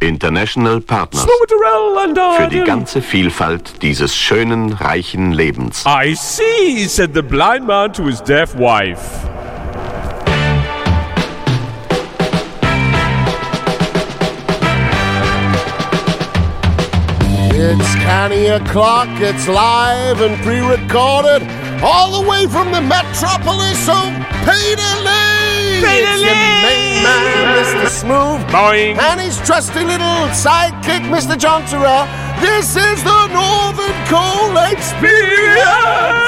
International Partners für die ganze Vielfalt dieses schönen, reichen Lebens. I see, said the blind man to his deaf wife. It's Canny O'Clock, it's live and pre recorded, all the way from the metropolis of Peterlee! Peter it's main man, Mr. Smoove, Boing. and his trusty little sidekick, Mr. John This is the Northern Coal Experience!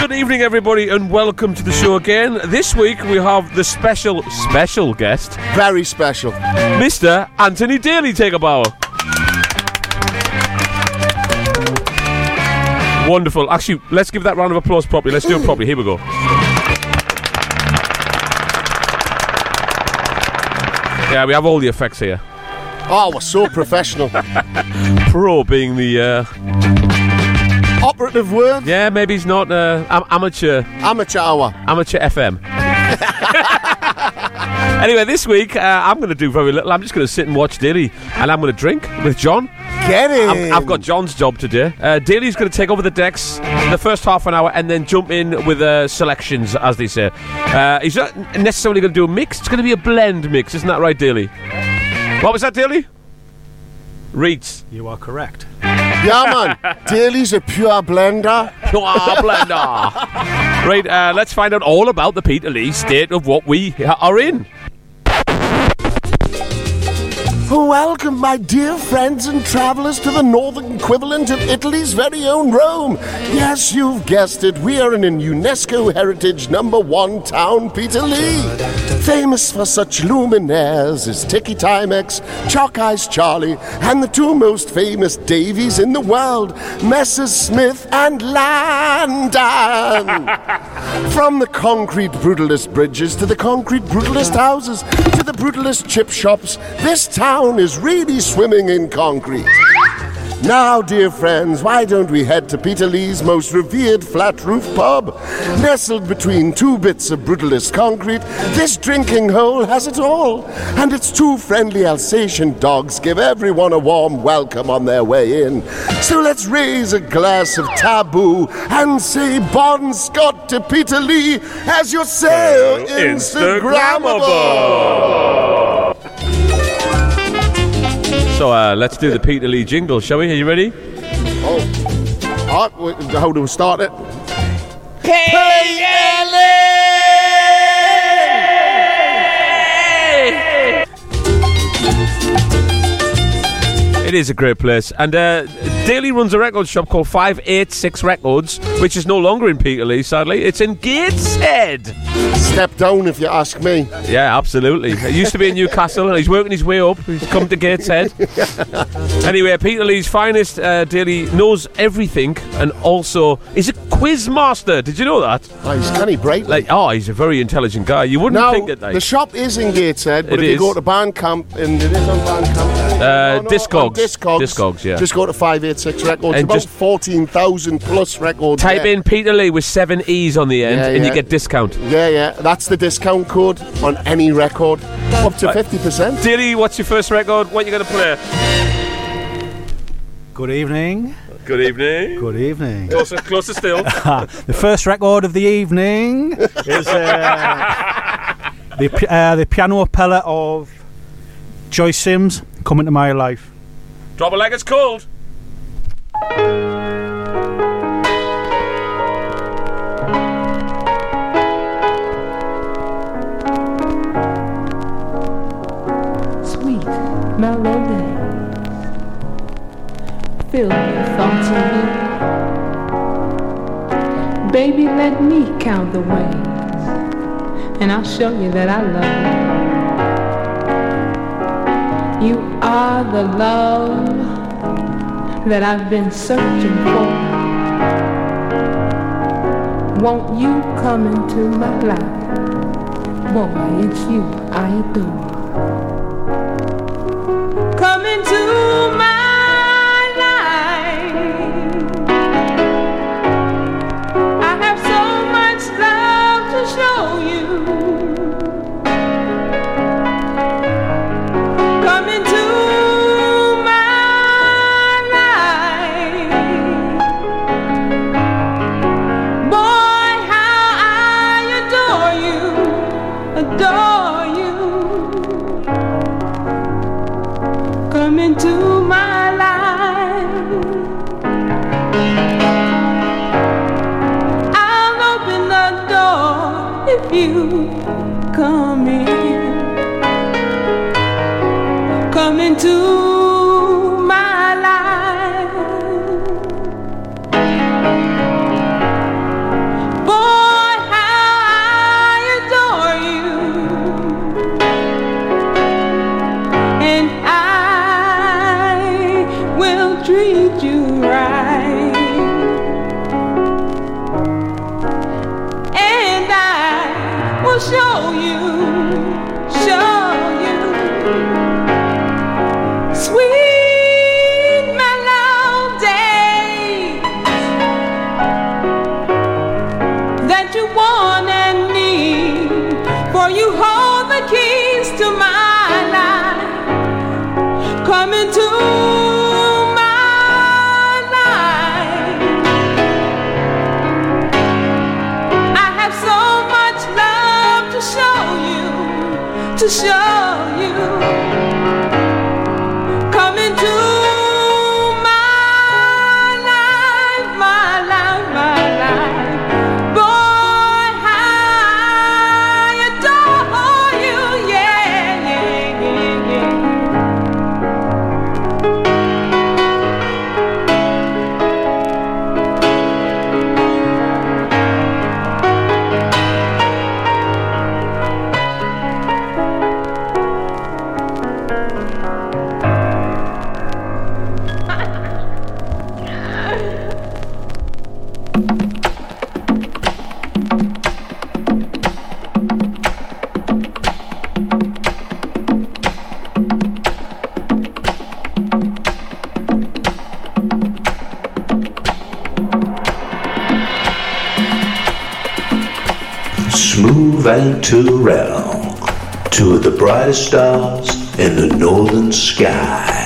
Good evening, everybody, and welcome to the show again. This week we have the special, special guest, Very special. Mr. Anthony Daly. Take a bow. Wonderful. Actually, let's give that round of applause properly. Let's do it properly. Here we go. Yeah, we have all the effects here. Oh, we're so professional. Pro being the, uh, Operative word, yeah, maybe he's not uh, am- amateur amateur hour. amateur FM. anyway, this week uh, I'm going to do very little. I'm just going to sit and watch Daly, and I'm going to drink with John. Get it. I'm, I've got John's job today. Uh, Daly's going to take over the decks the first half an hour, and then jump in with uh, selections, as they say. Uh, he's not necessarily going to do a mix. It's going to be a blend mix, isn't that right, Daly? What was that, Daly? Reeds. You are correct. Yeah, man. Daly's a pure blender. Pure blender. right, uh, let's find out all about the Peterlee state of what we are in. Welcome, my dear friends and travelers, to the northern equivalent of Italy's very own Rome. Yes, you've guessed it. We are in a UNESCO Heritage Number One town, Peterlee. Famous for such luminaires as Tiki Timex, Chalk Eyes Charlie, and the two most famous Davies in the world, Messrs. Smith and Landon. From the concrete brutalist bridges to the concrete brutalist houses to the brutalist chip shops, this town is really swimming in concrete. Now, dear friends, why don't we head to Peterlee's most revered flat roof pub? Nestled between two bits of brutalist concrete, this drinking hole has it all. And its two friendly Alsatian dogs give everyone a warm welcome on their way in. So let's raise a glass of taboo and say Bon Scott to Peterlee as you say Instagrammable. So uh, let's do the Peterlee jingle, shall we? Are you ready? Oh, all right, wait, how do start it? Peter Lee! It is a great place. And uh, Daly runs a record shop called 586 Records, which is no longer in Peterlee, sadly. It's in Gateshead. Step down if you ask me. Yeah, absolutely. It used to be in Newcastle, and he's working his way up. He's come to Gateshead. anyway, Peterlee's finest. Uh, Daly knows everything, and also is a quiz master. Did you know that? Oh, he's canny bright. Like, oh, he's a very intelligent guy. You wouldn't now, think it. Like. the shop is in Gateshead, but if you go to Bandcamp, and it is on Bandcamp. Uh, No, no, Discogs. Discogs. Discogs, yeah. Just go to 586 Records. And about just- 14,000 plus records. Type there. in Peterlee with seven E's on the end, Yeah, and you get discount. Yeah, yeah. That's the discount code on any record. Up to 50%. Daly, what's your first record? What are you going to play? Good evening. Good evening. Good evening. Closer, closer still. the first record of the evening is uh, the uh, the piano appella of Joyce Sims, Coming to My Life." Drop it like it's cold. Show you that I love you. You are the love that I've been searching for. Won't you come into my life? Boy, it's you I adore. And Turrell, two of the brightest stars in the northern sky.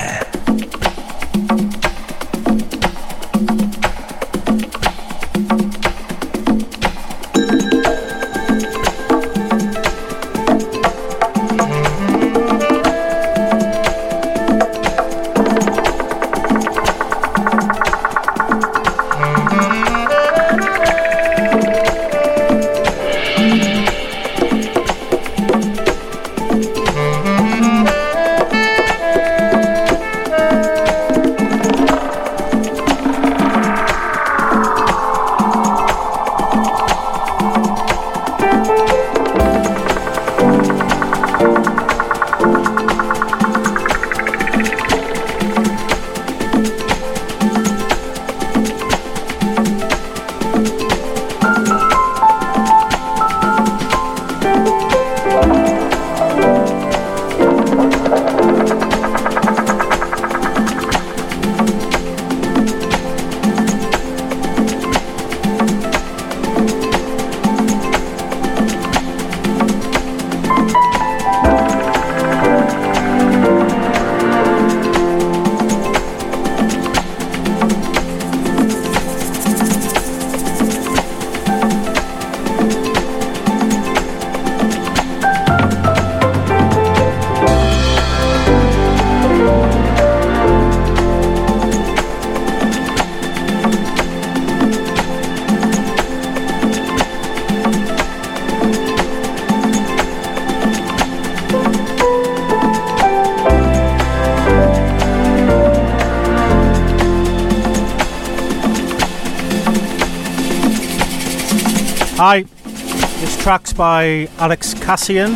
This by Alex Kassian,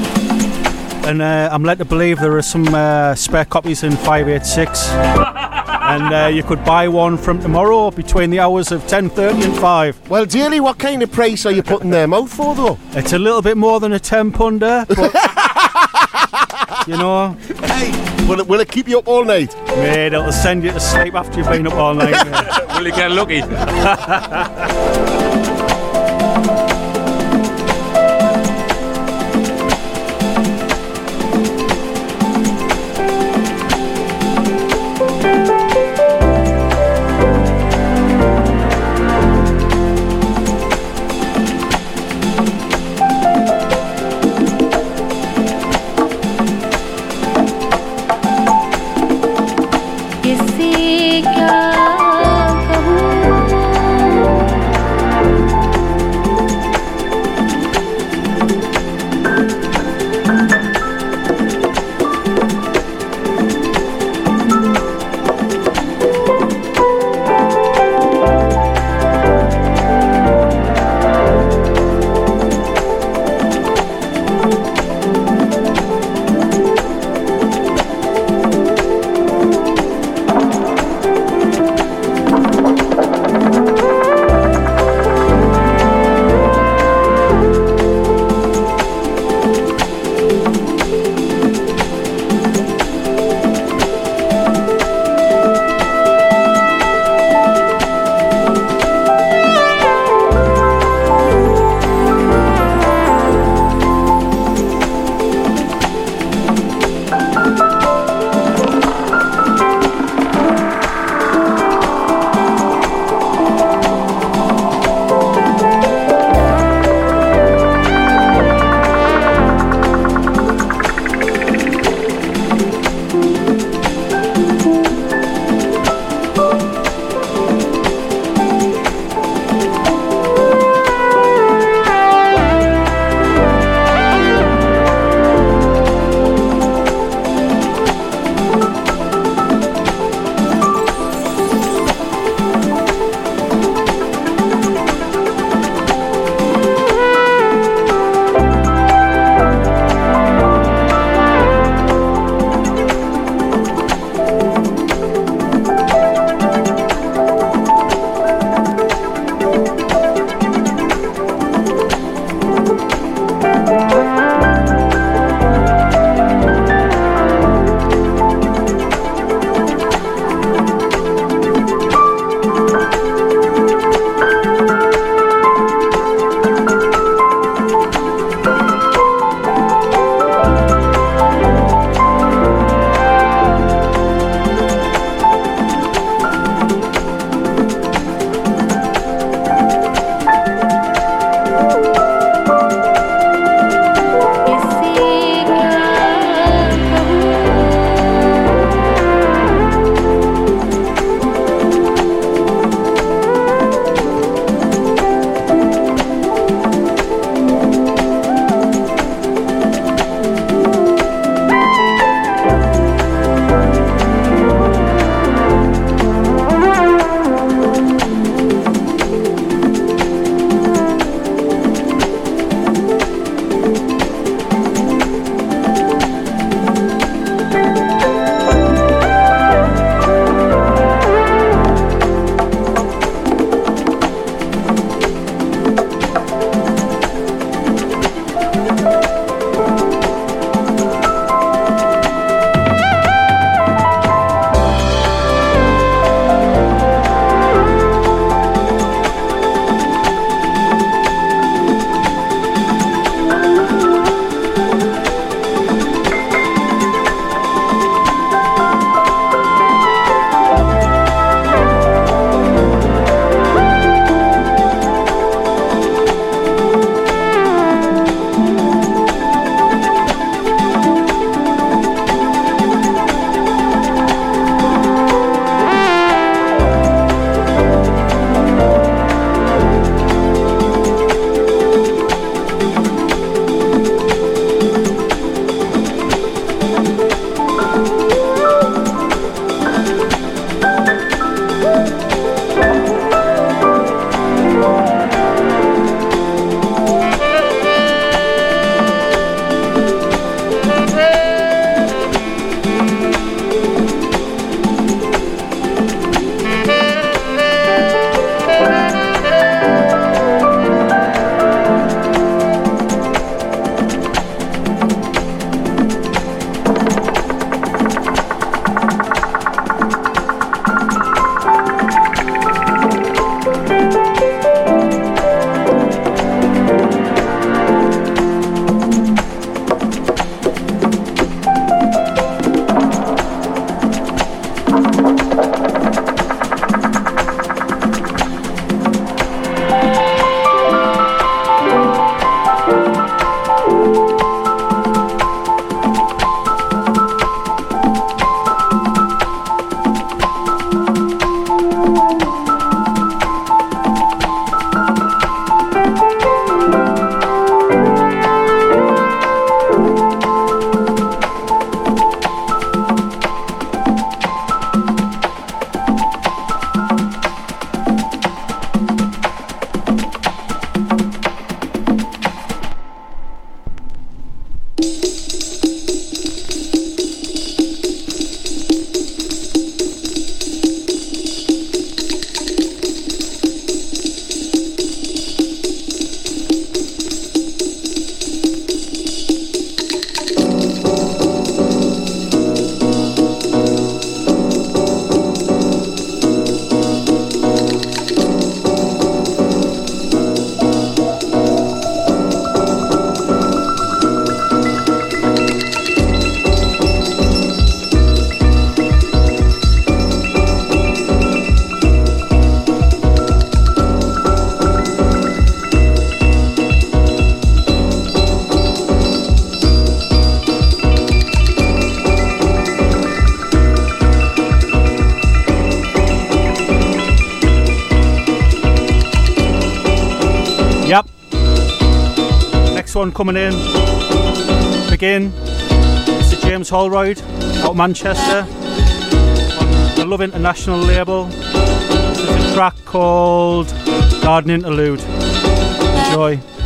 and uh, I'm led to believe there are some uh, spare copies in 586. and uh, you could buy one from tomorrow between the hours of 10.30 and 5. Well, Daly, what kind of price are you putting them out for, though? It's a little bit more than a 10 pounder, but you know, Hey, will it, will it keep you up all night? mate, it'll send you to sleep after you've been up all night. Will you get lucky? One coming in. Begin. Mr. James Holroyd out Manchester on the Love International label. Is a track called Garden Interlude. Enjoy.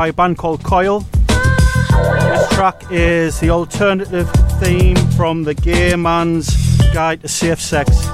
By a band called Coil. This track is the alternative theme from the Gay Man's Guide to Safe Sex.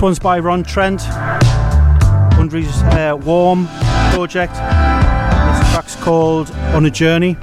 This one's by Ron Trent under his uh, Warm project. This track's called On a Journey.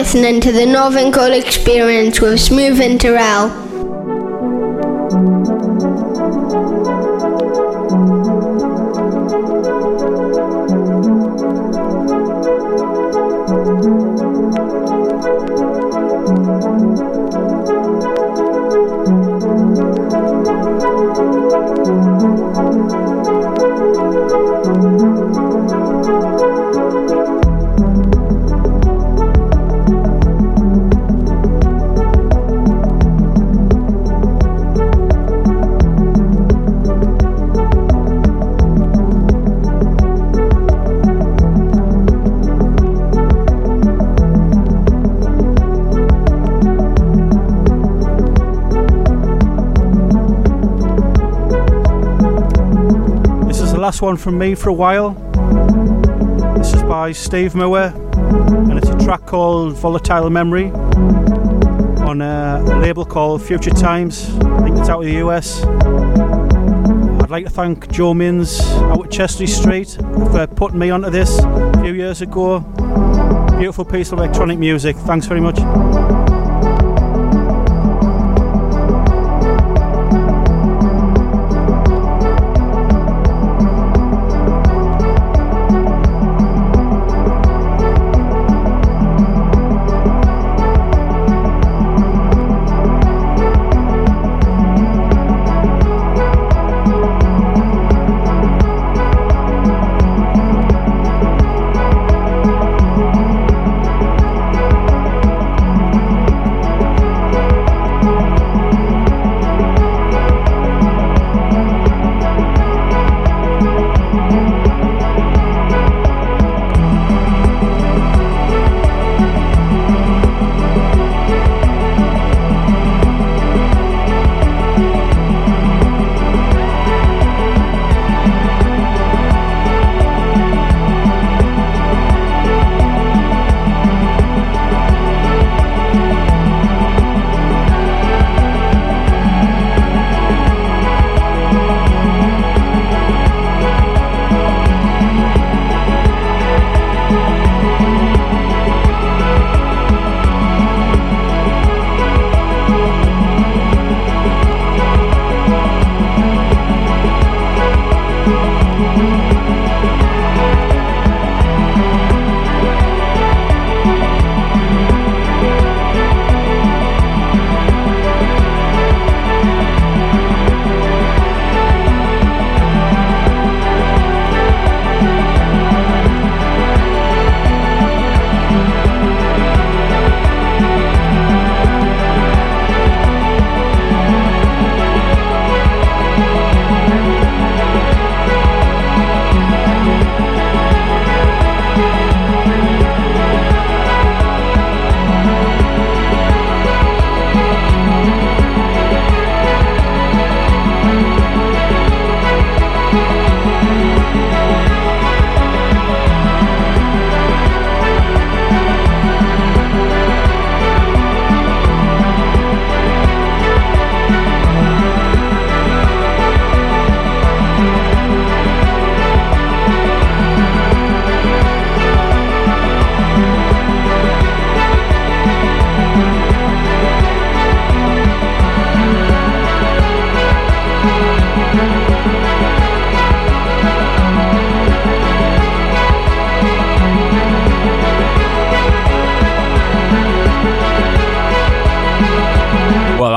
Listening to the Northern Coal Experience with Smoove and Turrell. One from me for a while. This is by Steve Moore, and it's a track called Volatile Memory on a label called Future Times. I think it's out of the US. I'd like to thank Joe Mins out at Chester Street for putting me onto this a few years ago. Beautiful piece of electronic music. Thanks very much.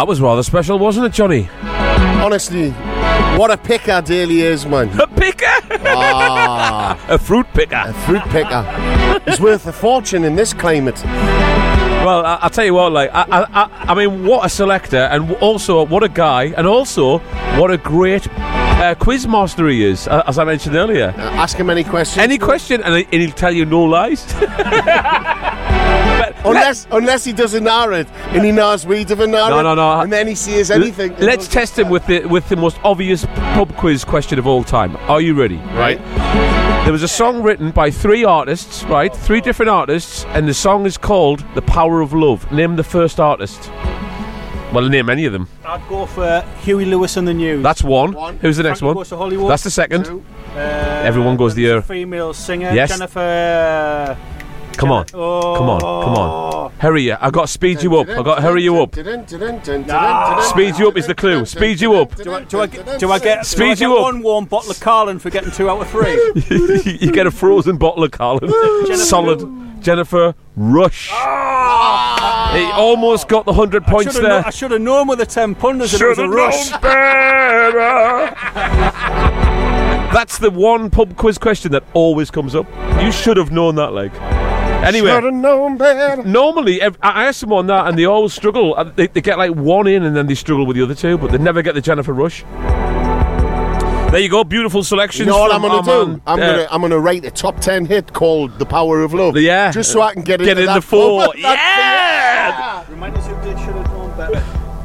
That was rather special, wasn't it, Johnny? Honestly, what a picker Daly is, man. A picker? Ah, A fruit picker. a fruit picker. He's worth a fortune in this climate. Well, I, I'll tell you what, like, I, I, I, I mean, what a selector, and also what a guy, and also what a great uh, quiz master he is, uh, as I mentioned earlier. Uh, ask him any question. Any question, and, and he'll tell you no lies. But Unless, unless he doesn't narrate and he knows we do narrate. No, no, no. And then he sees let- anything. Let's test him with the with the most obvious pub quiz question of all time. Are you ready? Right. There was a song written by three artists, right? Three different artists, and the song is called "The Power of Love." Name the first artist. Well, name any of them. I'd go for Huey Lewis and the News. That's one. Who's the next Frankie one? Goes to Hollywood. That's the second. Uh, Everyone goes the there's a ear. Female singer. Yes. Jennifer. Come on, come on, come on. Hurry ya! I got to speed you up. I got to hurry you up. Speed you up is the clue. Speed you up. Do I, do I, get- do I get, Speed do I get you up. one warm bottle of Carling for getting two out of three? you get a frozen bottle of Carling. Solid. Jennifer Rush. Ah. He almost got the hundred points Should've there. I should have known with the ten punders that it was a Should've rush. known better. That's the one pub quiz question that always comes up. You should have known that, like. Anyway, Should've known better. normally I ask them on that, and they always struggle. Uh, They, they get like one in, and then they struggle with the other two, but they never get the Jennifer Rush. There you go, beautiful You selections. know what I'm gonna do? man, I'm uh, gonna I'm gonna write a top ten hit called "The Power of Love." Yeah, just so I can get, Get into in the four. pub.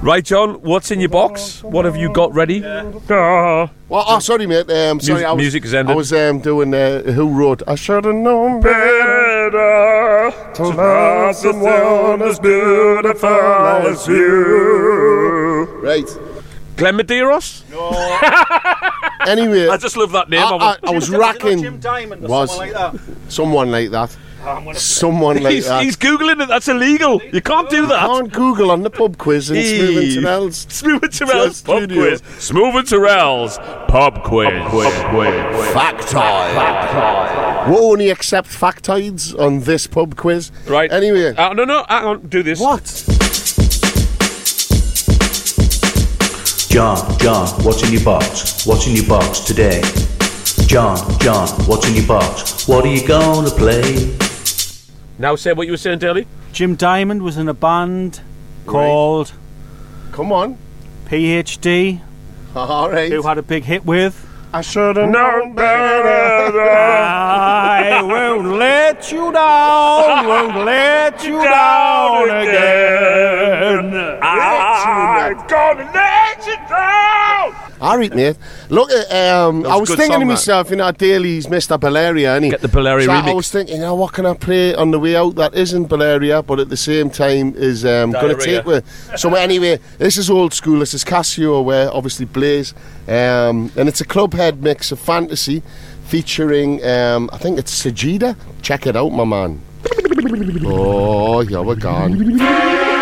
Right, John, what's in your box? What have you got ready? Ah. Well, oh, sorry, mate. Um, sorry, Music- I was, music has ended. I was um, doing uh, Who Wrote. I should have known better to love someone as beautiful as you. Right. Glenn Medeiros? No. anyway, I just love that name. I, I I, was- I was Was it not racking. Jim Diamond or was someone like that? someone like that. Someone like he's, that. he's googling it. That's illegal. You can't do that. Can't Google on the pub quiz and Hey. Smoove and Turrell's. Smoove and Turrell's Just pub studios. quiz. Smoove and Turrell's pub quiz. Factoid. We'll only accept factoids on this pub quiz. Right. Anyway. Uh, no, no, hang on. Do this. What? John, John, what's in your box? What's in your box today? John, John, what's in your box? What are you gonna play? Now say what you were saying, Daly. Jim Diamond was in a band called Come on. PhD, All right. who had a big hit with. I should have known better. I won't let you down, won't let you down again. I'm gonna let you down. All right, mate. Look, uh, um, That I a was thinking song, to that. myself, you know, Daly's Mr. Balearic, and he Get the Balearic so I was thinking, you know, what can I play on the way out that isn't Balearic, but at the same time is um, going to take with. So anyway, this is old school. This is Casio Aware, obviously Blaze, um, and it's a clubhead mix of fantasy featuring, um, I think it's Sajida. Check it out, my man. Oh, yeah, we're gone.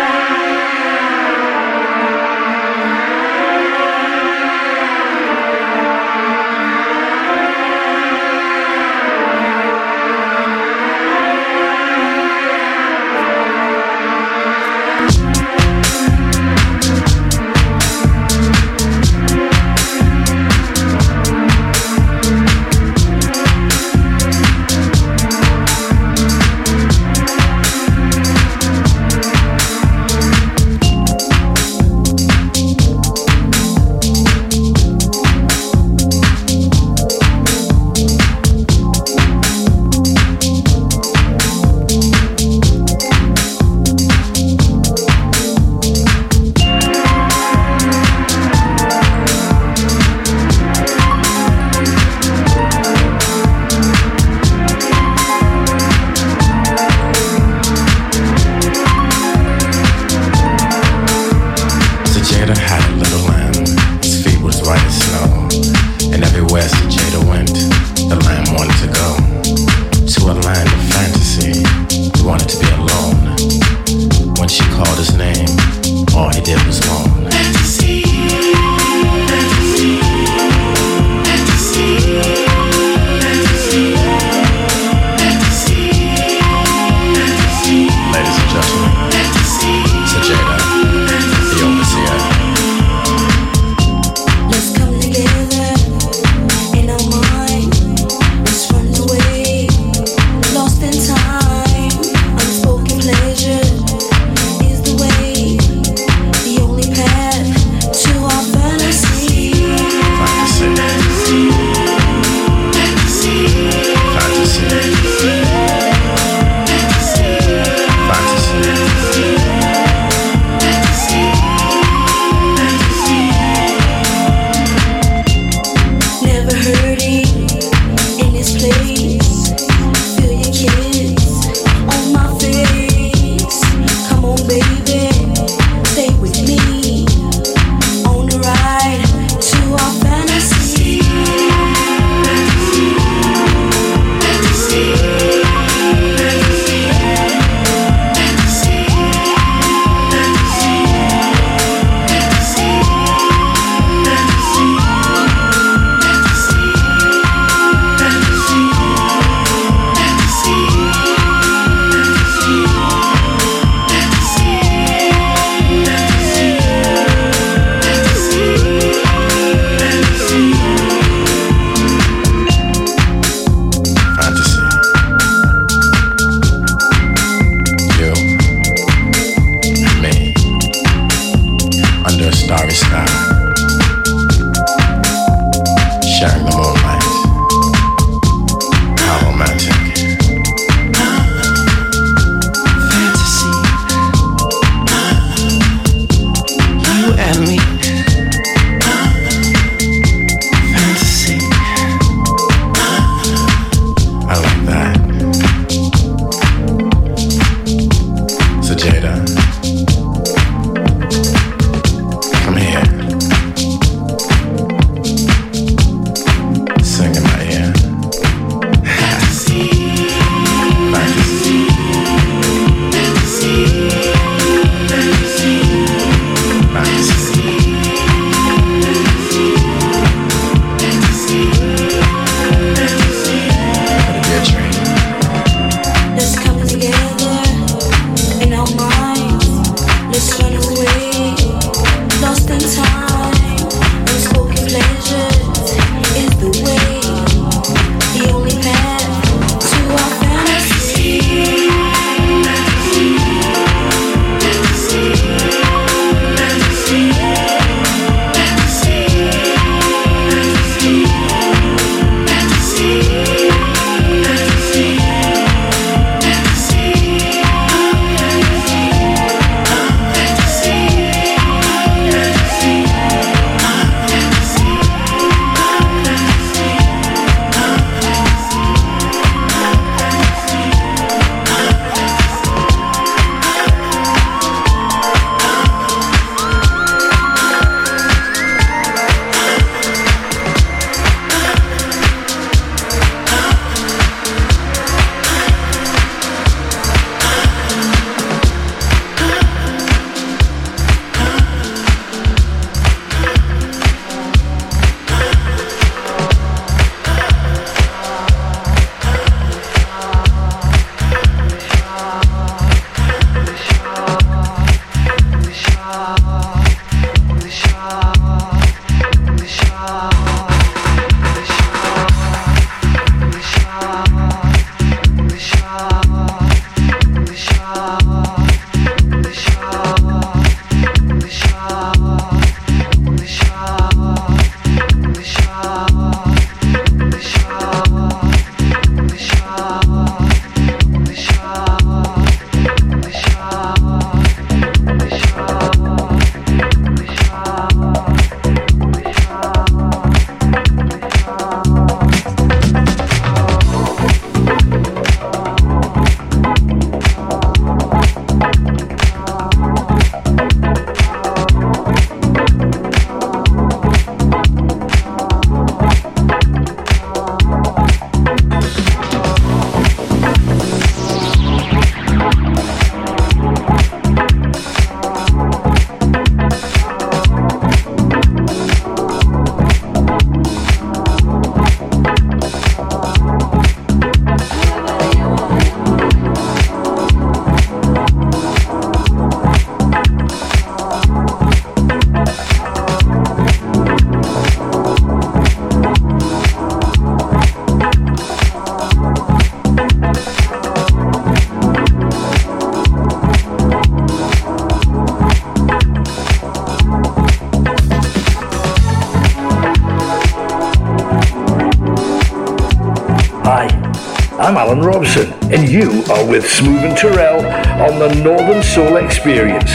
Alan Robson, and you are with Smoove and Turrell on the Northern Soul Experience,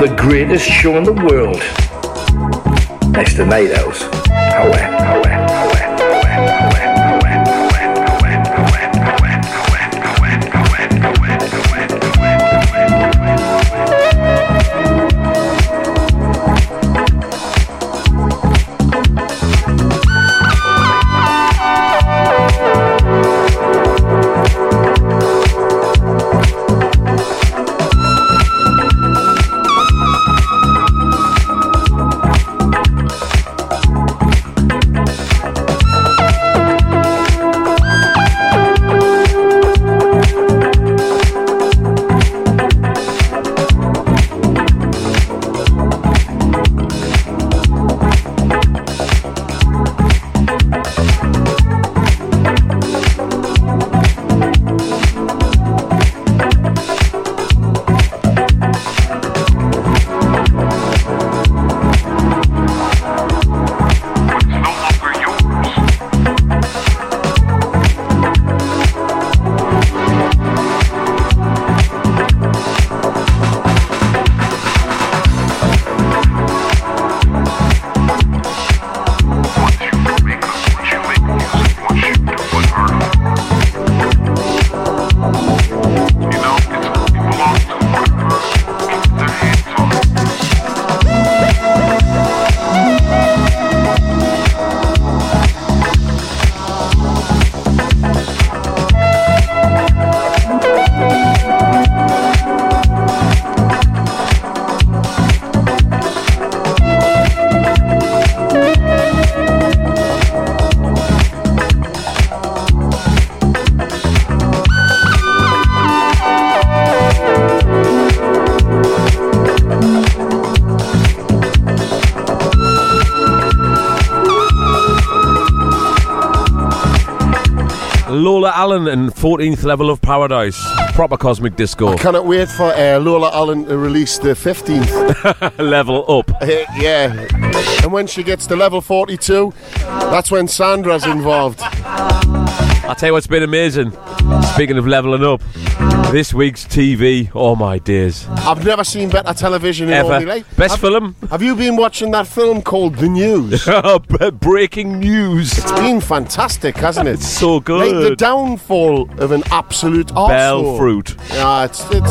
the greatest show in the world. Next to Night House. Allen and 14th Level of Paradise. Proper cosmic disco. Cannot wait for uh, Lola Allen to release the 15th. level up. Uh, yeah. And when she gets to level 42, that's when Sandra's involved. I'll tell you what's been amazing. Speaking of leveling up, this week's TV. Oh my dears. I've never seen better television in Ever. all my life. Best have, film? Have you been watching that film called The News? Breaking news. It's been fantastic, hasn't it? It's so Like good. the downfall of an absolute Bell arsehole. fruit. Yeah, it's it's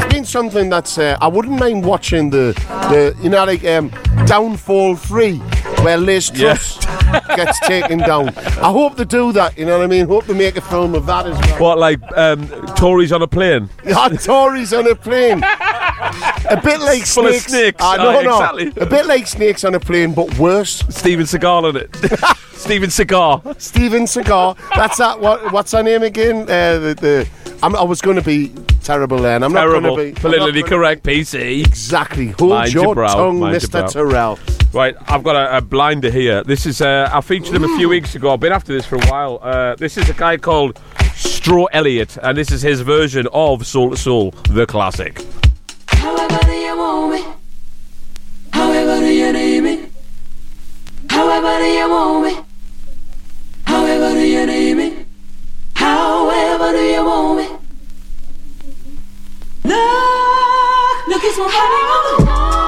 it's been something that's uh, I wouldn't mind watching the the you know like um, Downfall Three, where Liz Yeah. Truss gets taken down. I hope they do that. You know what I mean? Hope they make a film of that as well. What, like um, Tories on a plane? Yeah, Tories on a plane. A bit like Full of snakes. snakes. Ah, no, Aye, no. exactly. A bit like snakes on a plane, but worse. Steven Seagal in it. Steven Seagal. Steven Seagal. That's that. What, what's her name again? Uh, the, the I'm, I was going to be terrible then. I'm Terrible. not going to be Politically gonna- correct, PC. Exactly. Hold Mind your, your brow, tongue, mind your Mr. brow. Turrell. Right, I've got a, a blinder here. This is uh, I featured him a few weeks ago. I've been after this for a while. Uh, this is a guy called Straw Elliott, and this is his version of Soul to Soul, the classic. However do you want me? However do you need me? However do you want me? Look, look, it's my body.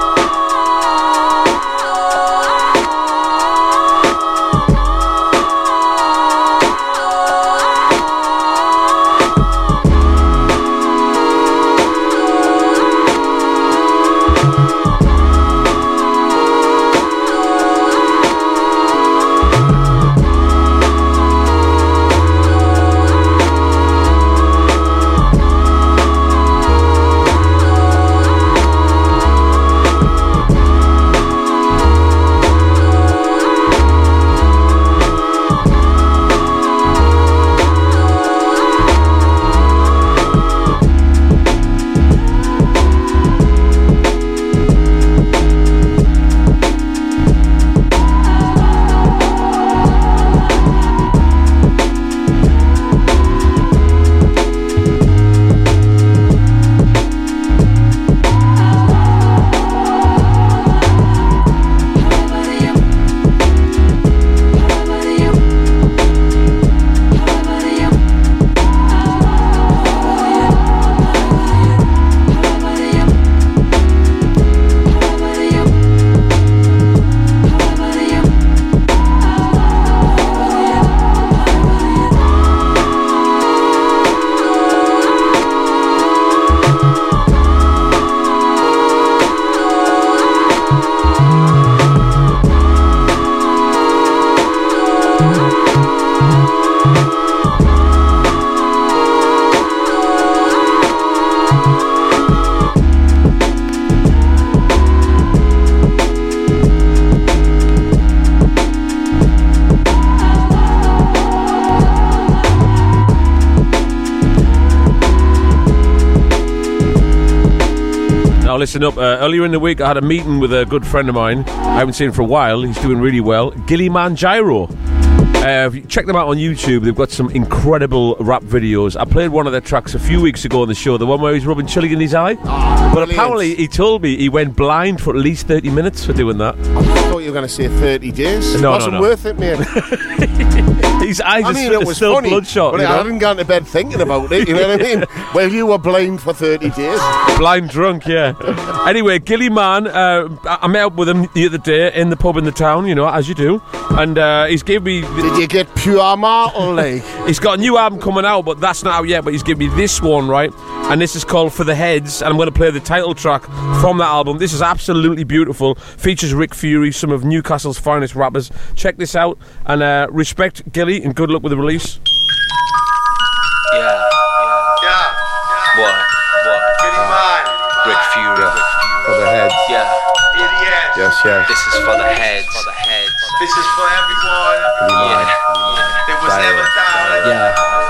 Listen up. Uh, earlier in the week, I had a meeting with a good friend of mine. I haven't seen him for a while. He's doing really well. Gillimanjaro. Uh, if check them out on YouTube. They've got some incredible rap videos. I played one of their tracks a few weeks ago on the show, the one where he's rubbing chili in his eye. but brilliant. apparently, he told me he went blind for at least 30 minutes for doing that. I thought you were going to say 30 days. No, no, Wasn't no. worth it, man. His eyes I are mean, still, it was still funny, bloodshot. but you I know? hadn't gone to bed thinking about it. You know what I mean? Well, you were blind for 30 days. Blind drunk, yeah. anyway, Gilly Man, uh, I I met up with him the other day in the pub in the town, you know, as you do. And uh, he's gave me. Did you get pure marble like? He's got a new album coming out, but that's not out yet. But he's given me this one, right? And this is called For the Heads, and I'm going to play the title track from that album. This is absolutely beautiful. Features Rick Fury, some of Newcastle's finest rappers. Check this out, and uh, respect Gilly, and good luck with the release. Yeah. Yeah. What? What? Ah. Rick Fury. For the heads. Yeah. Yes, yes. This is for the heads. For the heads. This is for everyone Yeah. that was never ever down Yeah.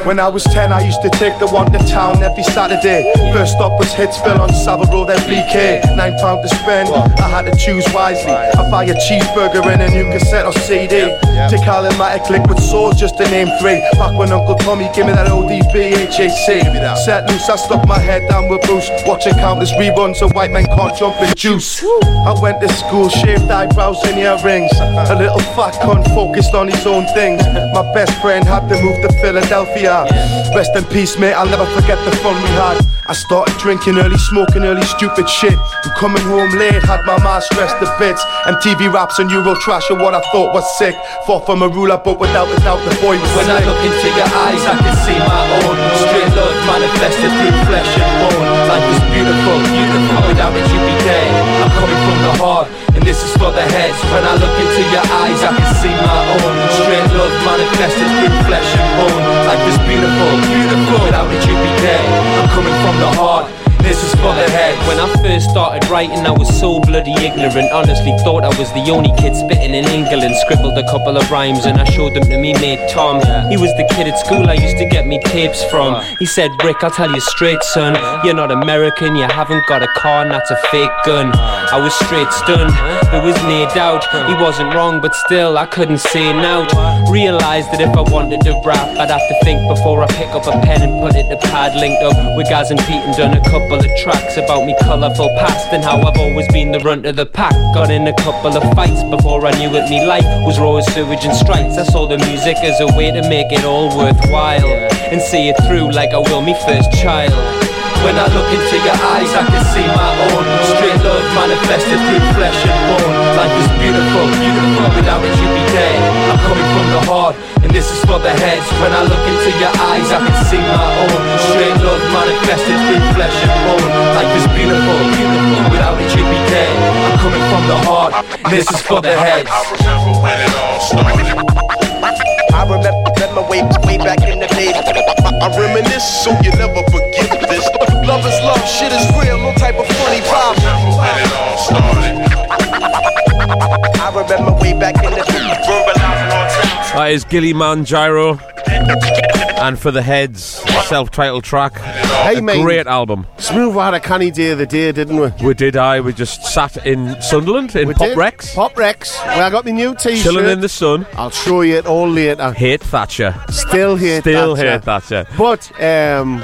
I was 10, I used to take the one to town every Saturday. First stop was Hitsville on Savile Road, then BK. Nine pound to spend, I had to choose wisely. I buy a cheeseburger and a new cassette or CD. Take Illmatic liquid swords, just to name three. Back when Uncle Tommy gave me that ODB HAC. Set loose, I stuck my head down with Bruce. Watching countless reruns of White Men Can't Jump in Juice. I went to school, shaved eyebrows and earrings. A little fat cunt focused on his own things. My best friend had to move to Philadelphia. Rest in peace, mate, I'll never forget the fun we had. I started drinking early, smoking early, stupid shit. And coming home late, had my mind stressed to bits. MTV raps and Euro trash are what I thought was sick. Fought from a ruler, but without a doubt, the boy was When I look into your eyes, I can see my own Straight love manifested through flesh and bone Life is beautiful, beautiful Without it you'd be dead I'm coming from the heart And this is for the heads. When I look into your eyes, I can see my own. Straight love manifested through flesh and bone. Life is beautiful, beautiful. Without it you'd be dead. I'm coming from the heart this is for the head. When I first started writing, I was so bloody ignorant. Honestly, thought I was the only kid spitting in England. Scribbled a couple of rhymes and I showed them to me mate Tom. He was the kid at school I used to get me tapes from. He said, Rick, I'll tell you straight, son. You're not American, you haven't got a car, and that's a fake gun. I was straight stunned. There was no doubt he wasn't wrong, but still I couldn't say out. Realized that if I wanted to rap, I'd have to think before I pick up a pen and put it to pad. Linked up with Gaz and Pete and done a couple of tracks about me colourful past and how I've always been the runt of the pack. Got in a couple of fights before I knew it. Me life was raw as sewage and stripes. I saw the music as a way to make it all worthwhile and see it through like I will me first child. When I look into your eyes, I can see my own. Straight love manifested through flesh and bone. Life is beautiful, beautiful Without it you'd be dead. I'm coming from the heart And this is for the heads. When I look into your eyes, I can see my own. Straight love manifested through flesh and bone. Life is beautiful, beautiful Without it you'd be dead. I'm coming from the heart And this is for the heads. I remember, remember way, way back in the day. I, I reminisce so you never forget this. Love is love, shit is real, no type of funny vibe. I remember way back in the day. That is Gilly Gyro. And for the heads, self-titled track. Hey, mate. great album. Smoove had a canny day of the day, didn't we? We did. I we just sat in Sunderland in We Pop did. Recs, Pop Recs. Well, I got my new t-shirt. chilling in the sun. I'll show you it all later. Hate Thatcher. Still hate Still Thatcher. hate Thatcher. But um,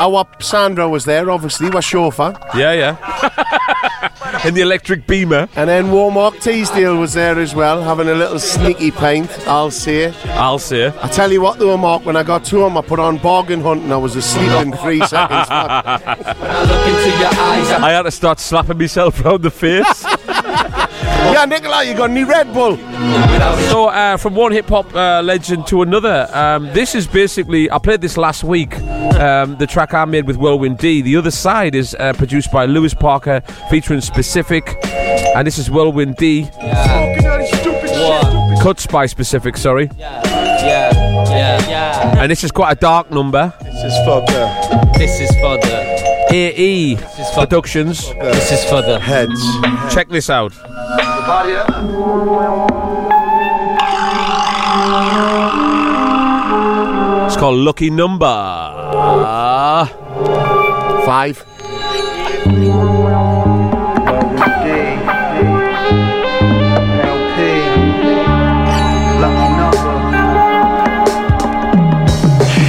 our Sandra was there, obviously, our chauffeur. Yeah, yeah. in the electric beamer. And then Warmark Teasdale was there as well, having a little sneaky paint. I'll see it. I'll see it. I tell you what, though, Mark, when I got to him, I put on bargain hunt and I was asleep in three seconds. man. I had to start slapping myself round the face. yeah, Nicola, you got any Red Bull? So, uh, from one hip hop uh, legend to another, um, this is basically. I played this last week. Um, the track I made with Whirlwind D. The other side is uh, produced by Lewis Parker, featuring Specific, and this is Whirlwind D. Cuts by Specific, sorry. Yeah, yeah, yeah. And this is quite a dark number. This is for the. This is for the. AE Productions. This is for the heads. Check this out. It's called Lucky Number. Ah. Five.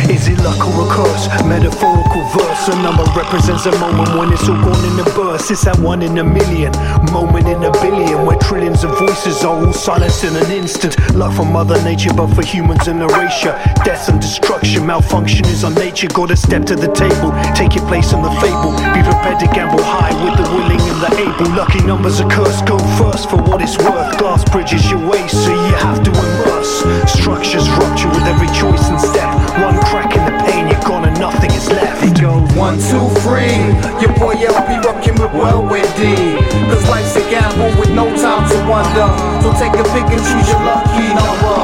Is it luck or a curse? Metaphorical A number represents a moment when it's all gone in a burst. It's that one in a million, moment in a billion, where trillions of voices are all silenced in an instant. Love for Mother Nature, but for humans an erasure. Death and destruction, malfunction is our nature. Gotta step to the table, take your place in the fable. Be prepared to gamble high with the willing and the able. Lucky numbers are cursed, go first for what it's worth. Glass bridges your way, so you have to immerse. Structures rupture with every choice and step. One crack in the pane, you're gone and nothing is left. It goes One, two, three. Your boy LP rockin' with Whirlwind D. Cause life's a gamble with no time to wonder. So take a pick and choose your lucky number.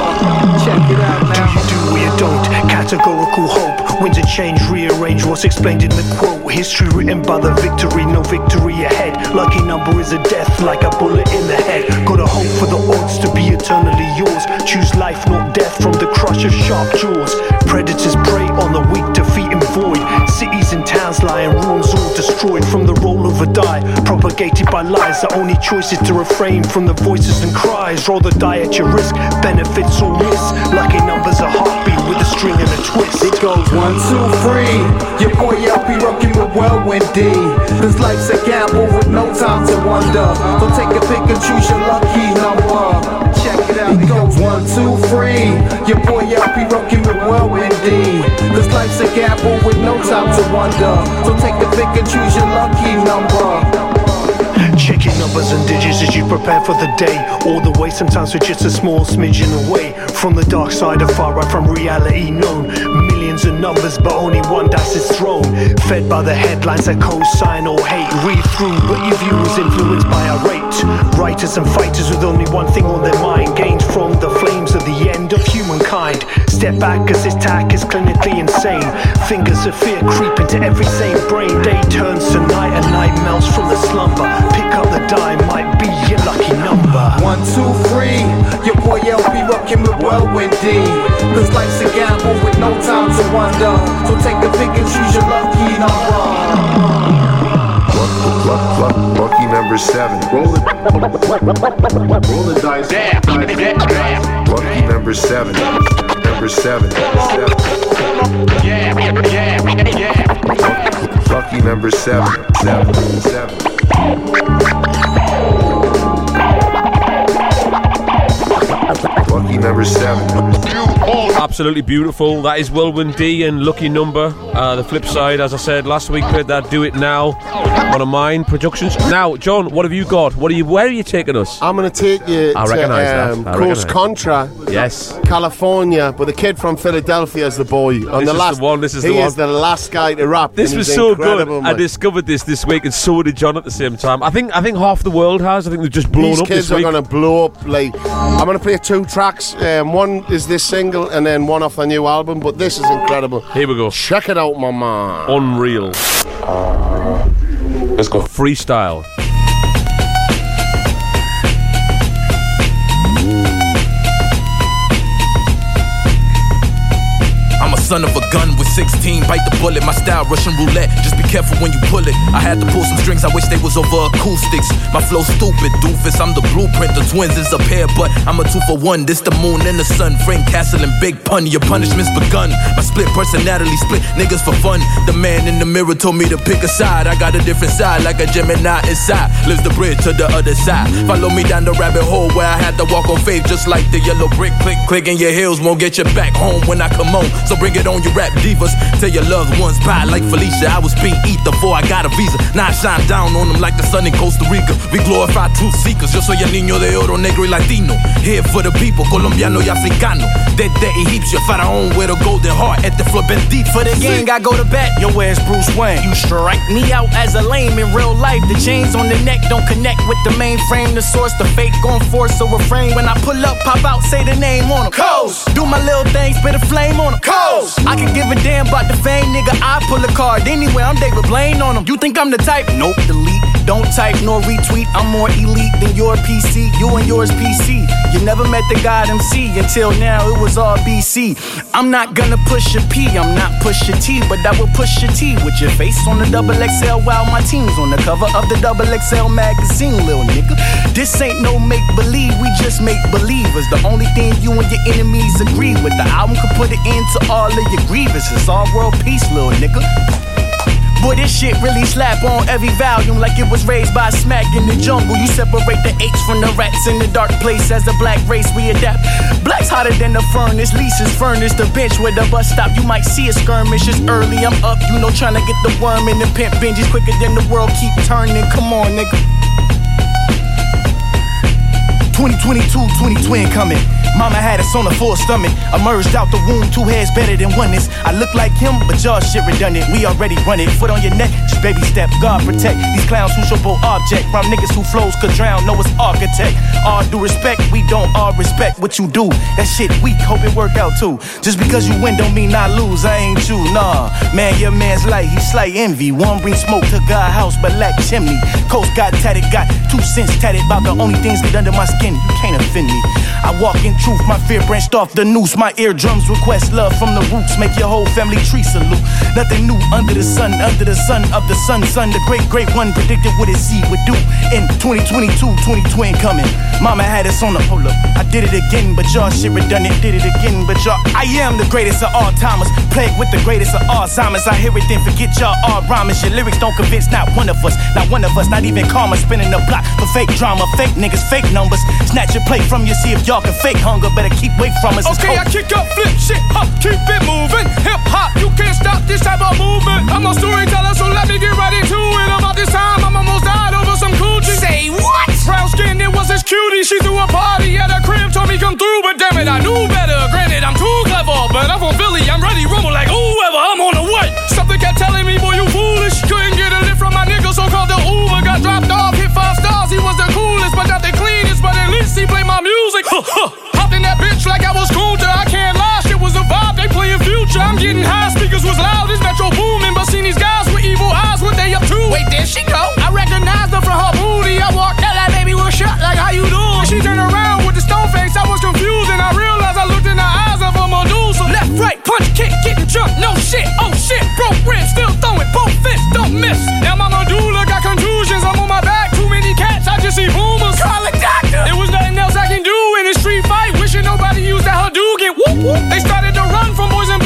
Check it out now. Do you do or you don't? Categorical hope. Winds of change, rearrange what's explained in the quote. History written by the victory, no victory ahead. Lucky number is a death, like a bullet in the head. Gotta hope for the odds to be eternally yours. Choose life, not death, from the crush of sharp jaws. Predators prey on the weak, defeating void. Cities and towns lie in ruins, all destroyed from the roll of a die. Propagated by lies, the only choice is to refrain from the voices and cries. Roll the die at your risk, benefits or miss. Lucky numbers a heartbeat with a string and a twist. It goes one, two, three. Your boy LP rocking with Whirlwind D. Cause life's a gamble with no time to wonder. So take a pick and choose your lucky number. It goes one, two, three. Your boy LP rocking with Whirlwind D. Cause life's a gamble with no time to wonder. So take a pick and choose your lucky number. Checking numbers and digits as you prepare for the day. All the way, sometimes we're just a small smidgen away from the dark side of far right from reality known. Of numbers, but only one dice is thrown. Fed by the headlines that co-sign or hate. Read through what you view is influenced by our rate. Writers and fighters with only one thing on their mind. Gained from the flames of the end of humankind. Step back as this tack is clinically insane. Fingers of fear creep into every sane brain. Day turns to night and night melts from the slumber. Pick up the die, might be your lucky number. One, two, three. Your boy LP rocking with Whirlwind D. Cause life's a gamble with no time to wonder. So take a pick and choose your lucky number. Luck, luck, luck, lucky number seven. Roll it. Roll the dice. Lucky number seven. Number seven. seven. Lucky number seven. Seven. Seven. Lucky number seven. Absolutely beautiful. That is Whirlwind D and Lucky Number. Uh, the flip side, as I said last week, played that Do It Now, one of mine productions. Now, John, what have you got? What are you? Where are you taking us? I'm going to take you I to recognise that. um, I Coast recognise. Contra. Yes. California, but the kid from Philadelphia is the boy. On This the is the last one, this is he the is the last guy to rap. This was so good. incredible, I discovered this this week, and so did John at the same time. I think I think half the world has. I think they've just blown These up kids this are going to blow up. Like I'm going to play two tracks. Um, one is this single, and then one off the new album. But this is incredible. Here we go. Check it out, my man. Unreal. Let's go. Freestyle. Son of a gun with 16. Bite the bullet, my style Russian roulette. Just be careful when you pull it. I had to pull some strings, I wish they was over acoustics. My flow stupid, doofus. I'm the blueprint, the twins is a pair, but I'm a two for one. This the moon and the sun. Frank Castle and Big Pun. Your punishment's begun. My split personality, split niggas for fun. The man in the mirror told me to pick a side. I got a different side, like a Gemini inside. Lives the bridge to the other side. Follow me down the rabbit hole where I had to walk on faith, just like the yellow brick. Click, click, and your heels won't get you back home when I come on. So bring it on, your rap divas. Tell your loved ones bye, like Felicia. I was being eat before I got a visa. Now I shine down on them like the sun in Costa Rica. We glorify truth seekers. Yo soy el niño de oro, negro y latino. Here for the people, colombiano y africano. Desde egipcio, faraón with a golden heart. At the floor bendito. For the gang, I go to bat. Yo, where's Bruce Wayne? You strike me out as a lame in real life. The chains on the neck don't connect with the mainframe. The source, the fake gon' force a refrain. When I pull up, pop out, say the name on on 'em. Coast. Do my little thing, spit a flame on on 'em. Coast. I can give a damn about the fame, nigga. I pull a card anywhere. I'm David Blaine on 'em. You think I'm the type? Nope, delete. Don't type nor retweet. I'm more elite than your PC. You and yours PC. You never met the God MC until now. It was all BC. I'm not gonna push a P. I'm not push a T, but I will push a T with your face on the double XL while my team's on the cover of the double XL magazine, little nigga. This ain't no make believe. We just make believers. The only thing you and your enemies agree with. The album could put an end to all of your grievances. All world peace, little nigga. Boy, this shit really slap on every volume like it was raised by smack in the jungle. You separate the apes from the rats in the dark place as a black race we adapt. Black's hotter than the furnace, Lisa's furnace, the bench where the bus stop. You might see a skirmish. It's early, I'm up, you know, trying to get the worm in the pimp binges quicker than the world keep turning. Come on, nigga. 2022, 20 twin coming. Mama had us on a full stomach. Emerged out the womb, two heads better than oneness. I look like him, but y'all shit redundant. We already run it. Foot on your neck, just baby step. God protect these clowns who show object. From niggas who flows could drown, know it's architect. All due respect, we don't all respect what you do. That shit weak, hope it work out too. Just because you win don't mean I lose. I ain't you, nah. Man, your man's light, he slight envy. One bring smoke to God house, but lack chimney. Coast got tatted, got two cents tatted. About the only things that under my skin. You can't offend me. I walk in truth, my fear branched off the noose. My eardrums request love from the roots. Make your whole family tree salute. Nothing new under the sun, under the sun of the sun, son. The great, great one predicted what his seed would do in 2022, 2020 coming. Mama had us on the hold up. I did it again, but y'all shit redundant. Did it again, but y'all. I am the greatest of all timers. Plagued with the greatest of all Alzheimer's. I hear it, then forget y'all all rhymers. Your lyrics don't convince not one of us. Not one of us, not even karma. Spinning the block for fake drama. Fake niggas, fake numbers. Snatch your plate from you, see if y'all can fake hunger. Better keep away from us. Okay, I kick up, flip shit up, keep it moving. Hip hop, you can't stop this type of movement. I'm a storyteller, so let me get right into it. About this time, I'm almost died over some coochie. Say what? Brown skin, it was this cutie. She threw a party at her crib, told me come through, but damn it, I knew better. Granted, I'm too clever, but I'm from Philly, I'm ready, rumble like whoever. I'm on the way. Something kept telling me, boy, you foolish. Couldn't get a lift from my nigga, so called the Uber. Got dropped off, hit five stars. He was the coolest, but not the cleanest. But at least he played my music. Bitch like I was Kunta. I can't lie, shit was a vibe. They playing future. I'm getting high, speakers was loud. This Metro Boomin, but seen these guys with evil eyes. What they up to? Wait, there she go. I recognized her from her booty. I walked out like, baby, was up? Like, how you doing? She turned around with the stone face. I was confused and I realized I looked in the eyes of a Medusa. Left, right, punch, kick, getting jumped. No shit, oh shit. Broke ribs, still throwing both fists. Don't miss. Now my medulla got contusions. I'm on my back. Too many cats. I just see boomers. Call a doctor. It Nobody used that. Whoop whoop. They started to run from boys I'm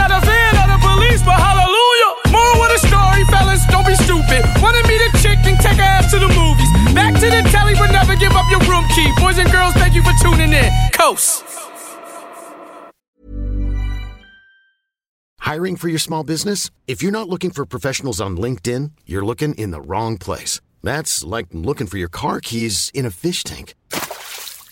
not a fan of the police, but hallelujah. More with a story, fellas. Don't be stupid. To chick and take her ass to the movies. Back to the telly, but never give up your room key. Boys and girls, thank you for tuning in. Coast. Hiring for your small business? If you're not looking for professionals on LinkedIn, you're looking in the wrong place. That's like looking for your car keys in a fish tank.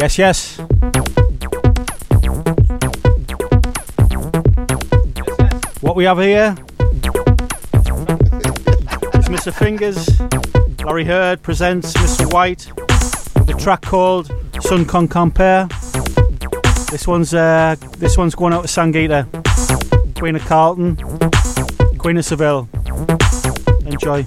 Yes, yes. What we have here is Mr. Fingers. Larry Heard presents Mr. White. The track called Sun Can't Compare. This one's uh, this one's going out to Sangita, Queen of Carlton, Queen of Seville. Enjoy.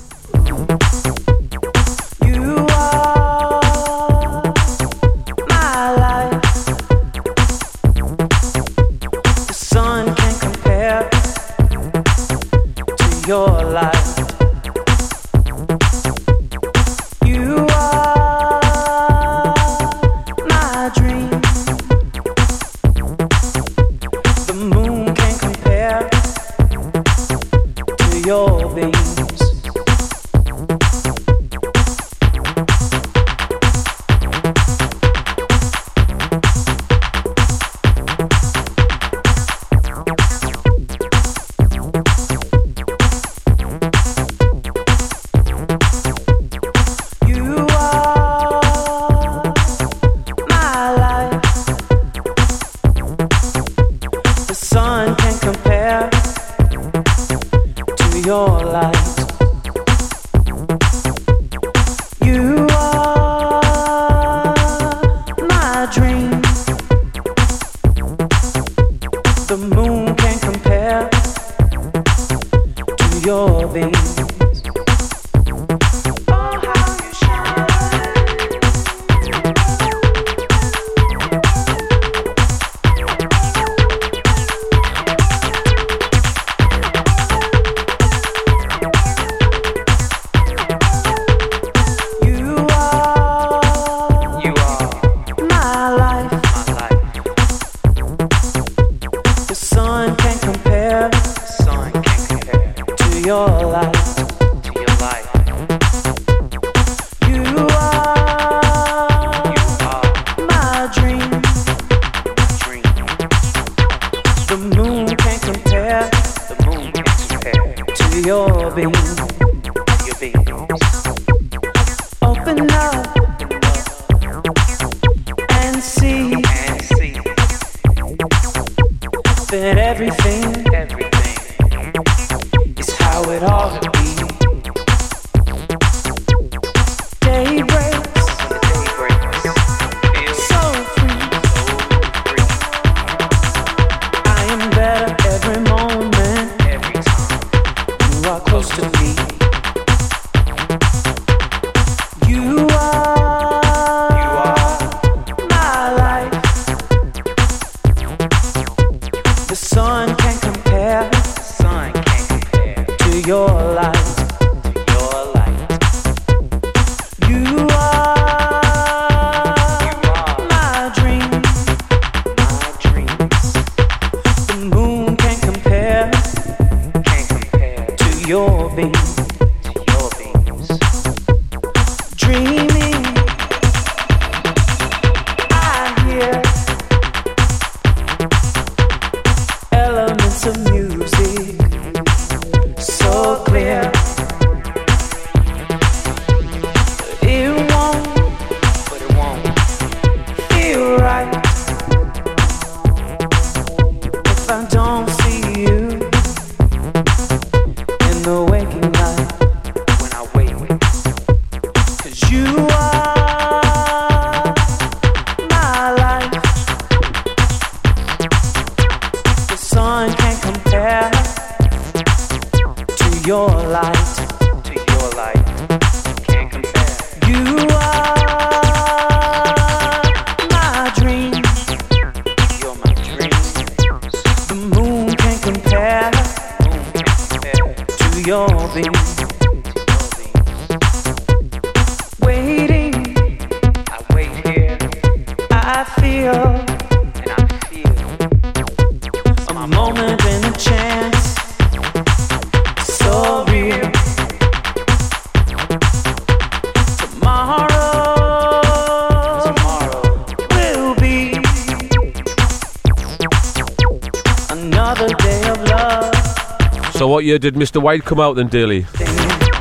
Did Mr. White come out then, Daly?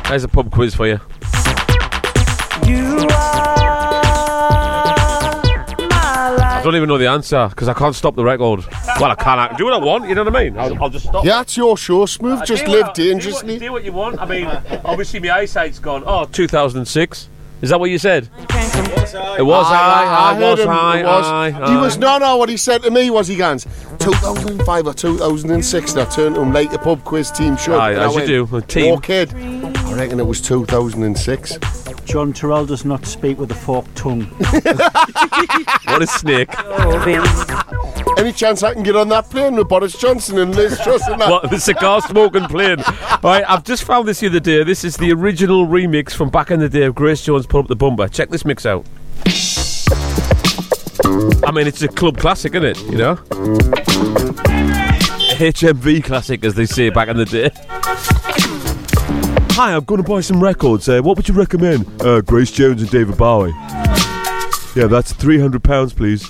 There's a pub quiz for you. You are I don't even know the answer because I can't stop the record. Well, I can. I can do what I want. You know what I mean? I'll, I'll just stop. Yeah, it's your show, Smoove. Uh, Just do what live I- do what- dangerously. Do what you want. I mean, obviously my eyesight's gone. Oh, 2006. Is that what you said? It was high. I, heard was him, high. it was. aye, He was no, no. What he said to me was, he goes, 2005 or 2006, and I turned to him like a pub quiz team should. Aye, I as you went, do, a team. "Oh, kid, I reckon it was 2006. John Turrell does not speak with a forked tongue. What a snake. Any chance I can get on that plane with Boris Johnson and Liz Truss and that? What, the cigar smoking plane. Right, I've just found this the other day. This is the original remix from back in the day of Grace Jones Put Up the Bumper. Check this mix out. I mean, it's a club classic, isn't it? You know? HMV classic, as they say back in the day. Hi, I'm going to buy some records. Uh, what would you recommend? Uh, Grace Jones and David Bowie. Yeah, that's £300, please.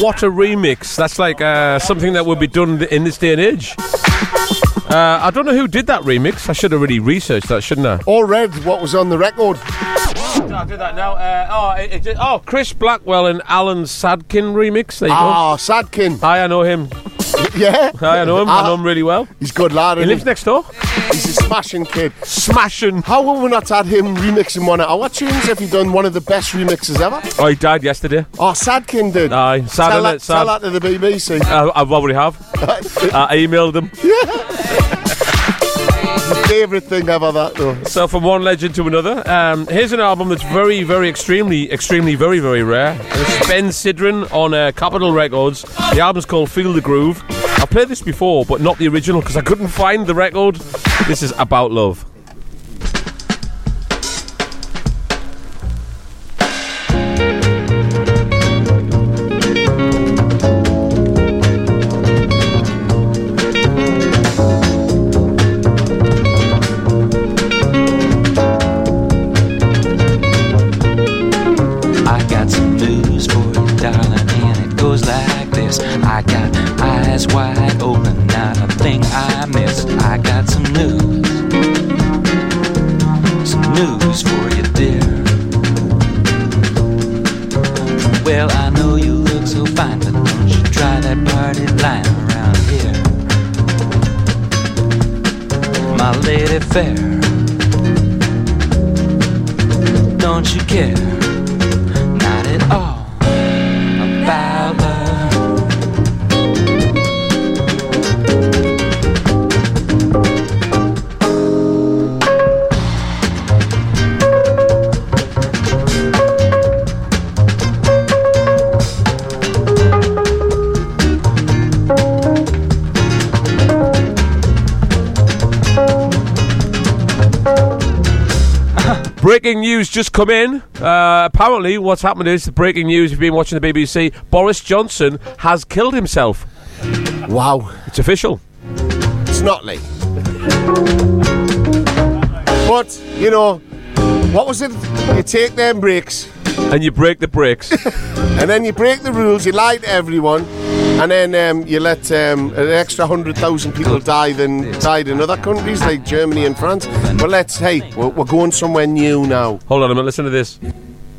What a remix. That's like uh, something that would be done in this day and age. Uh, I don't know who did that remix. I should have really researched that, shouldn't I? Or read what was on the record. I'll do that now. Uh, oh, it, it, oh, Chris Blackwell and Alex Sadkin remix. There you go. Ah, Sadkin. Hi, I know him. Yeah. Hi, I know him. I know him really well. He's good lad. He lives next door. He's a smashing kid. Smashing. How have we not had him remixing one of our tunes if he done one of the best remixes ever? Oh, he died yesterday. Oh, Sadkin did. Aye, sad, tell, that, Sad. tell that to the BBC. Uh, I already have. uh, I emailed him. Favourite thing ever, that though. So from one legend to another, um, here's an album that's very, very, extremely, extremely, very, very rare. It's Ben Sidran on uh, Capitol Records. The album's called Feel the Groove. I've played this before, but not the original because I couldn't find the record. This is About Love. Breaking news just come in. Uh, apparently, what's happened is the breaking news. If you've been watching the BBC, Boris Johnson has killed himself. Wow, it's official. It's not late. But, you know, what was it? You take them breaks. And you break the brakes. and then you break the rules, you lie to everyone, and then um, you let um, an extra 100,000 people die than died in other countries like Germany and France. But let's, hey, we're, we're going somewhere new now. Hold on a minute, listen to this.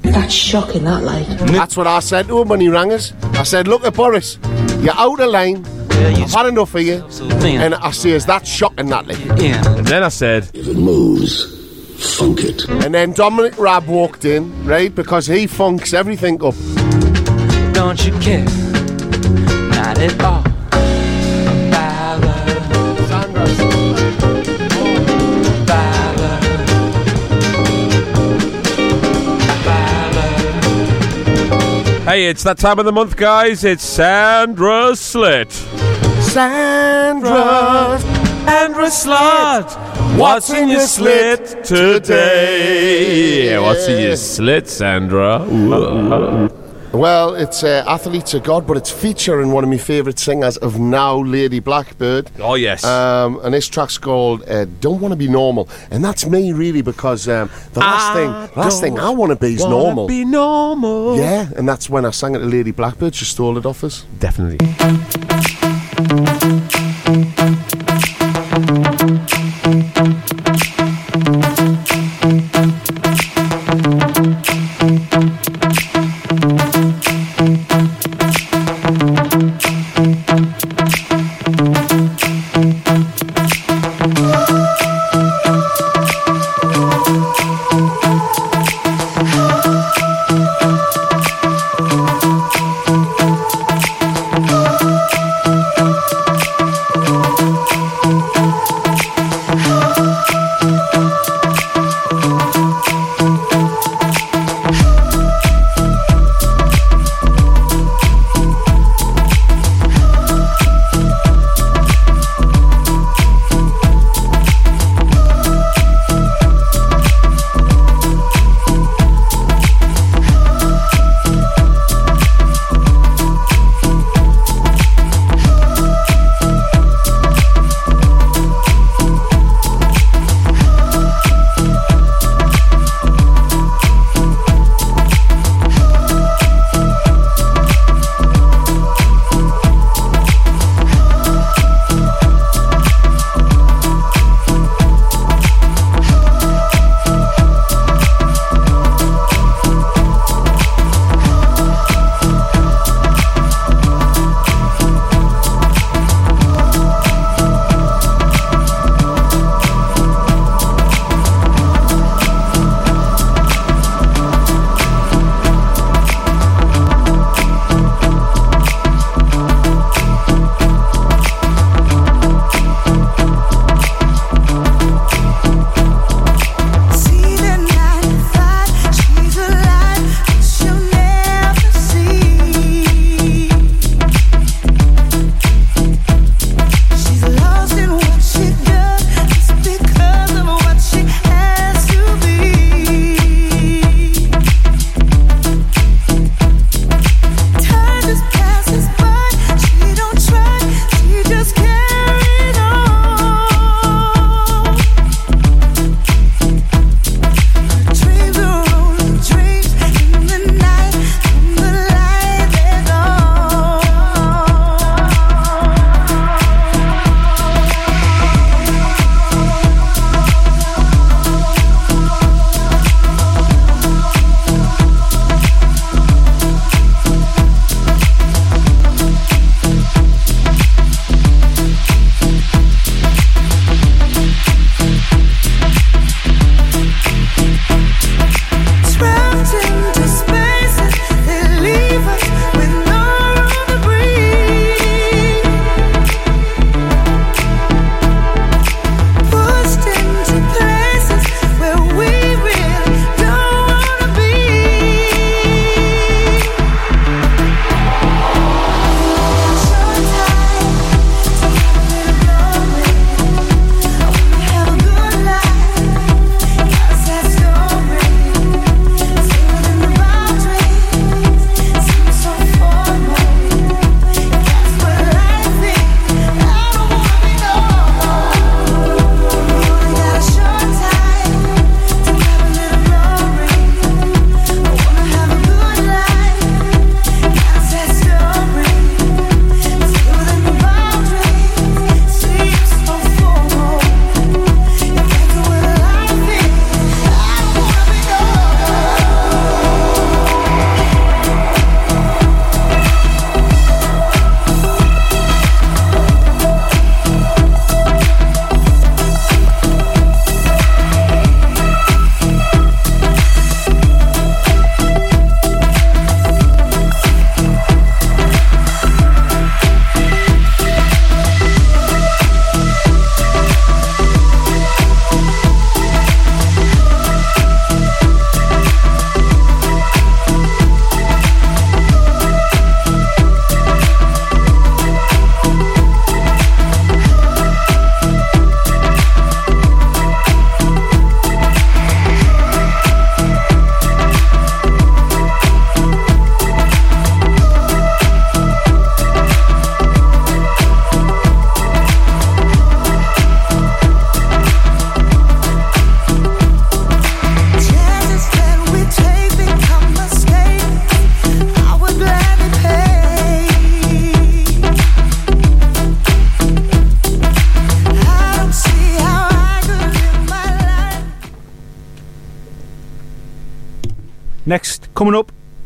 That's shocking, that like. That's what I said to him when he rang us. I said, look at Boris, you're out of line. I've had enough of you. And I says, that's shocking, that like. And then I said, If it moves, funk it. And then Dominic Raab walked in, right, because he funks everything up. Don't you care? Not at all. Hey, it's that time of the month, guys. It's Sandra Slit. Sandra, Sandra Slut. What's in your slit today? What's in your slit, Sandra? Ooh. Well, it's uh, Athletes of God, but it's featuring one of my favourite singers of now, Lady Blackbird. Oh, yes. Um, and this track's called uh, Don't Want to Be Normal. And that's me, really, because um, the last thing last thing I want to be is normal. Be normal. Yeah, and that's when I sang it to Lady Blackbird. She stole it off us. Definitely.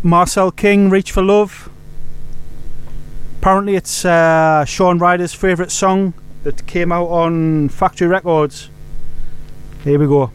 Marcel King, Reach for Love. Apparently, it's uh, Shaun Ryder's favourite song that came out on Factory Records. Here we go.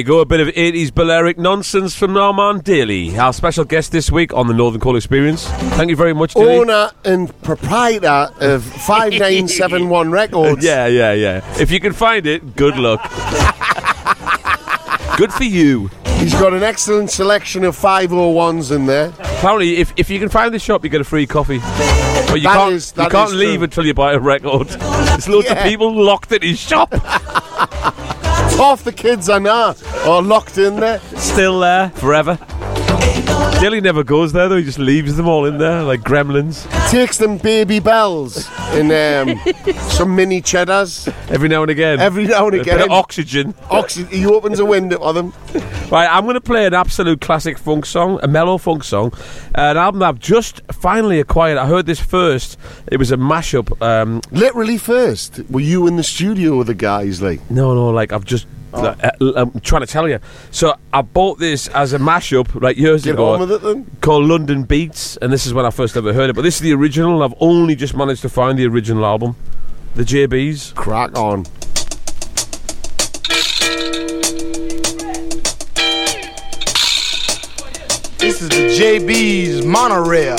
You go, a bit of 80s Balearic nonsense from Norman Daly, our special guest this week on the Northern Coal Experience. Thank you very much, Daly. Owner and proprietor of 5971 Records. Yeah, yeah, yeah. If you can find it, good luck. good for you. He's got an excellent selection of 501s in there. Apparently, if, if you can find the shop, you get a free coffee. But you That can't, is- you can't leave true. until you buy a record. There's loads of people locked in his shop. Half the kids are know are locked in there. Still there forever. Daly never goes there though. He just leaves them all in there like gremlins. Takes them baby bells and um, some mini cheddars. Every now and again. Every now and A bit again. oxygen. Oxy- he opens a window for them. Right, I'm going to play an absolute classic funk song, a mellow funk song, an album that I've just finally acquired. I heard this first. It was a mashup. Um, Literally first. Were you in the studio with the guys? Like, no, no, like I've just. Uh, I'm trying to tell you. So I bought this as a mashup like years Get ago on with it then. called London Beats, and this is when I first ever heard it. But this is the original. I've only just managed to find the original album, the JBs. Crack on. This is the JB's monorail.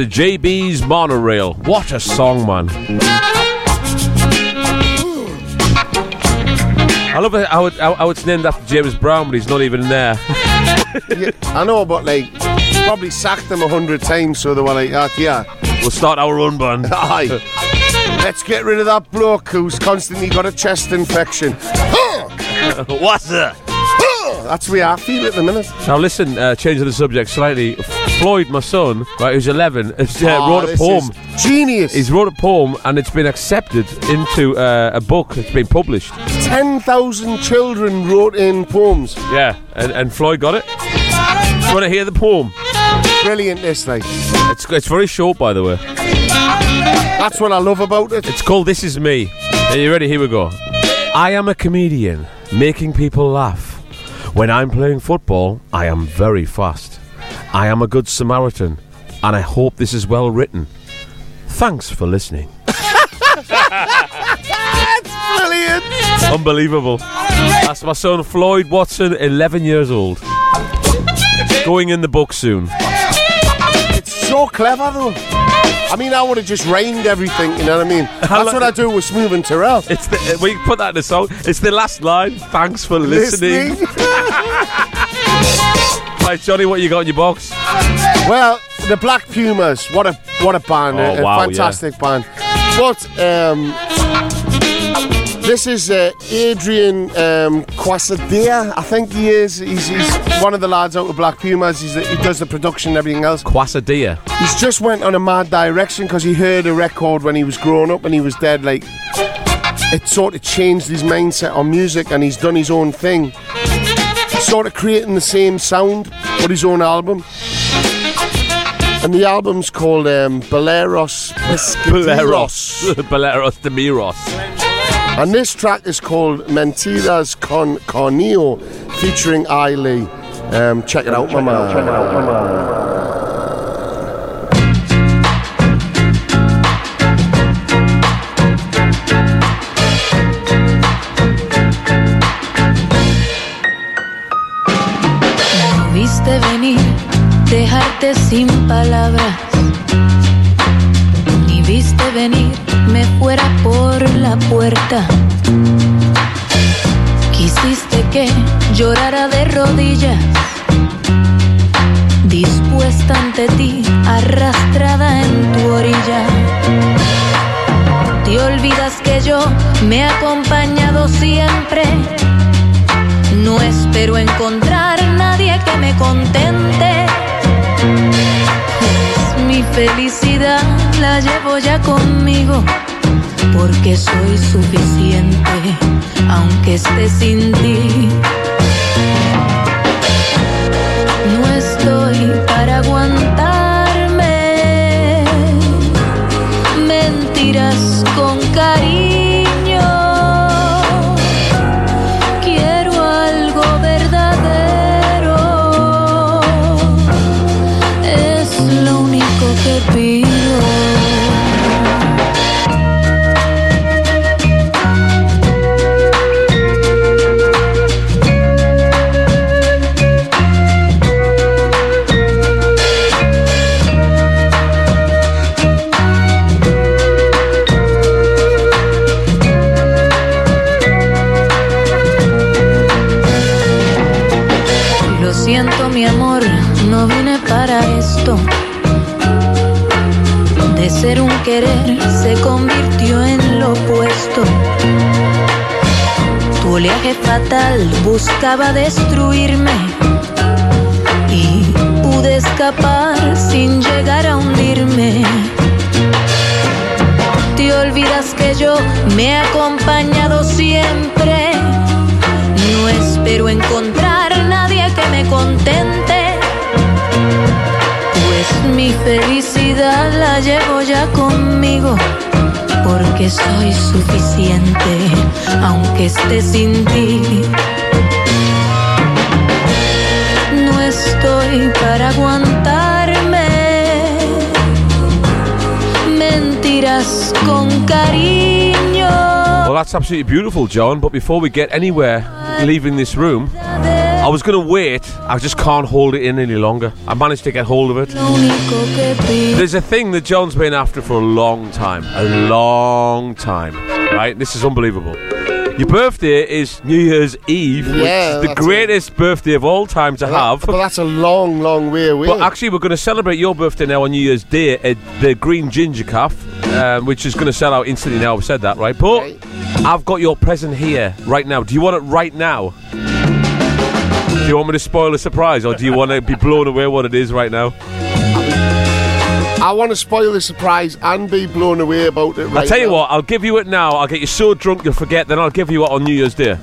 The JB's Monorail. What a song, man. I love it how, it, how, how it's named after James Brown, but he's not even there. Yeah, I know, but like, probably sacked them a hundred times, so they were like, ah, yeah. We'll start our own band. Aye. Let's get rid of that bloke who's constantly got a chest infection. What's that? That's the way I feel at the minute. Now listen, uh, changing the subject slightly. Floyd, my son, right, who's 11, has uh, Oh, wrote a poem. Genius. He's wrote a poem and it's been accepted into uh, a book. It's been published. 10,000 children wrote in poems. Yeah, and, and Floyd got it. You want to hear the poem? Brilliant, this, like. It's, it's very short, by the way. That's what I love about it. It's called This Is Me. Are you ready? Here we go. I am a comedian, making people laugh. When I'm playing football, I am very fast. I am a good Samaritan, and I hope this is well written. Thanks for listening. That's brilliant. Unbelievable. That's my son Floyd Watson, 11 years old. Going in the book soon. It's so clever, though. I mean, I would have just rhymed everything, you know what I mean? That's what I do with Smoove and Turrell. It's the, uh, we put that in the song. It's the last line. Thanks for listening. right, Johnny, what you got in your box? Well, the Black Pumas, what a what a band, Oh, a, wow, fantastic band. But um, this is uh, Adrian um, Quesada, I think he is. He's, he's one of the lads out of Black Pumas. The, he does the production and everything else. Quesada. He's just went on a mad direction because he heard a record when he was growing up and he was dead. Like it sort of changed his mindset on music, and he's done his own thing. Sort of creating the same sound for his own album. And the album's called um, Baleros Baleros. Baleros de Miros. And this track is called Mentiras con Cariño featuring iLe. Um, check it out, my man. Sin palabras. Ni viste venir, me fuera por la puerta. Quisiste que llorara de rodillas, dispuesta ante ti, arrastrada en tu orilla. Te olvidas que yo me he acompañado siempre. No espero encontrar nadie que me contente. Mi felicidad la llevo ya conmigo. Porque soy suficiente, aunque esté sin ti. No estoy para aguantarme ser un querer se convirtió en lo opuesto. Tu oleaje fatal buscaba destruirme y pude escapar sin llegar a hundirme. Te olvidas que yo me he acompañado siempre. No espero encontrar nadie que me contente. Mi felicidad la llevo ya conmigo. Porque soy suficiente, aunque esté sin ti. No estoy para aguantarme mentiras con cariño. That's absolutely beautiful, John. But before we get anywhere, leaving this room, I was going to wait. I just can't hold it in any longer. I managed to get hold of it. There's a thing that John's been after for a long time. A long time. Right? This is unbelievable. Your birthday is New Year's Eve, which Yeah, is the greatest birthday of all time to have. But that's a long, long way away. But actually, we're going to celebrate your birthday now on New Year's Day at the Green Ginger Calf, um, which is going to sell out instantly now. I've said that, right? But I've got your present here right now. Do you want it right now? Do you want me to spoil the surprise, or do you want to be blown away what it is right now? I want to spoil the surprise and be blown away about it. Right I'll tell you now. what, I'll give you it now. I'll get you so drunk you'll forget, then I'll give you it on New Year's Day.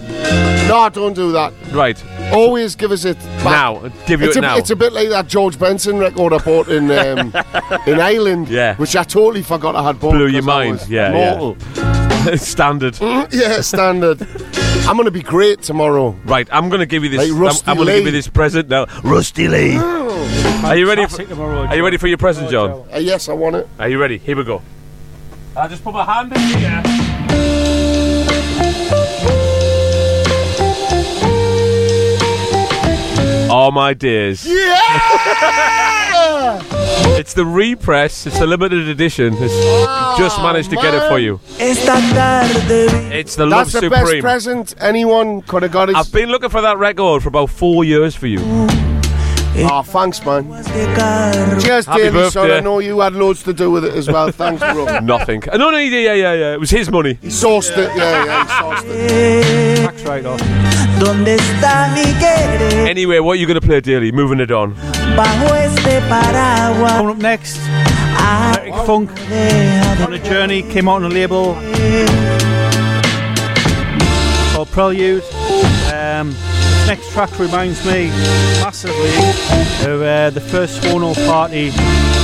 No, don't do that. Right. Always give us it back. Now, give you it's it a, now. It's a bit like that George Benson record I bought in um, in Ireland, Yeah. which I totally forgot I had bought. Blew your 'cause I mind. was Yeah, mortal. yeah. Standard. Mm, yeah, standard. I'm going to be great tomorrow. Right, I'm going to give you this. Like I'm, I'm going to give you this present now. Rusty Lee. Are you ready? For, tomorrow, are you ready for your present, John? Uh, yes, I want it. Are you ready? Here we go. I'll just put my hand in here. Oh my days. Yeah! It's the repress, it's the limited edition. It's ah, just managed to get it for you. It's the Love That's the best present anyone could have got. I've been looking for that record for about four years for you. Oh, thanks, man. Cheers, Happy Daily Son. birthday. I know you had loads to do with it as well. Thanks, bro. Nothing. Uh, No, no, yeah, yeah, yeah, yeah. It was his money. He sourced it. Yeah, yeah, he sourced it. Tax write-off. ¿Dónde está mi querer Anyway, what are you going to play, Daly? Moving it on. bajo este paraguas? Coming up next, Electric Funk on a journey came out on a label called Prelude. Um, next track reminds me massively of uh, the first Phono party.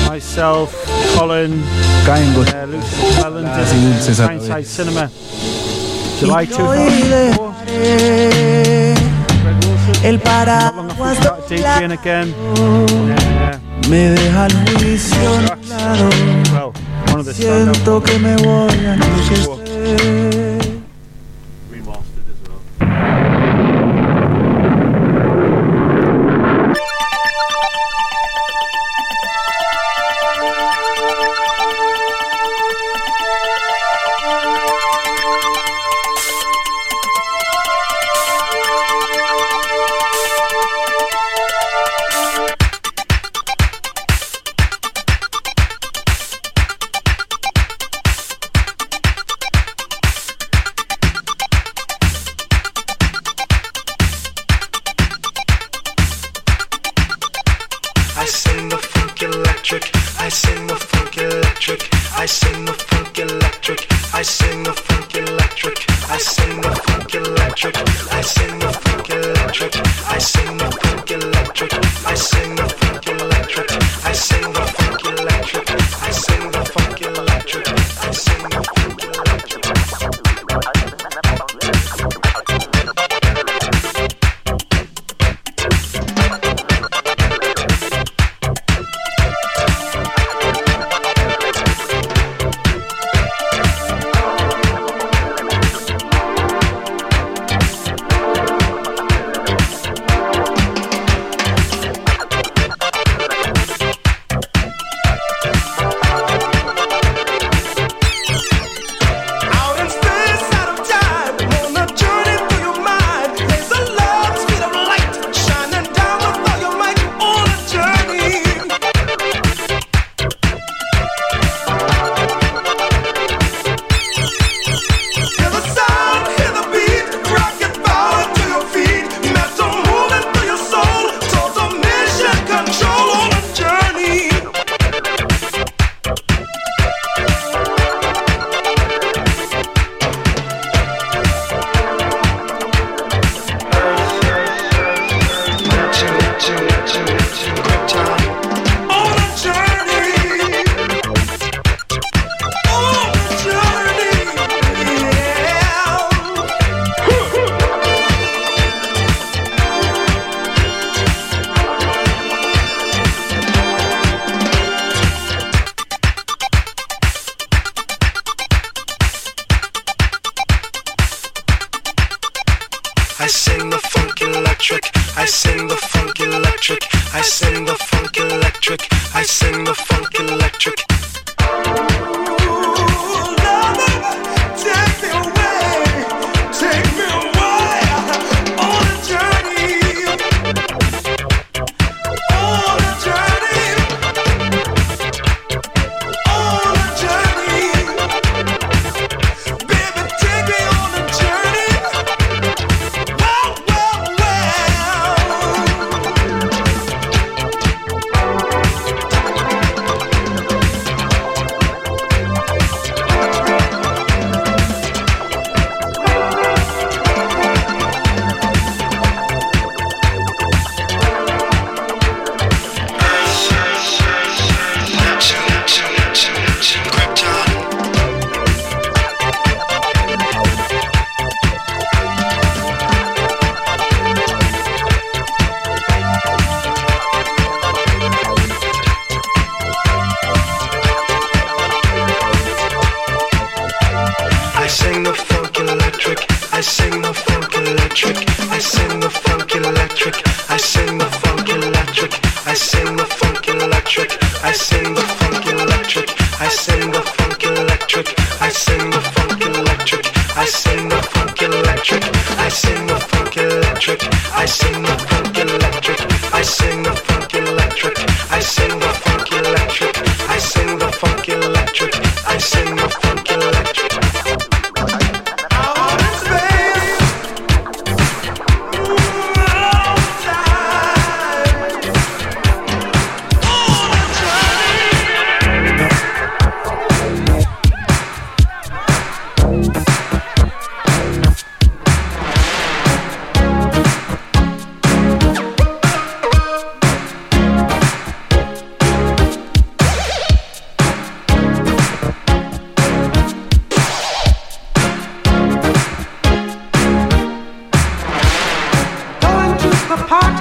Myself, Colin, uh, Lucy Cleland, Hindsight Cinema, July 2004. El Not long after we started DJing again. Uh, me deja el juicio well, one of the standout Siento que me voy a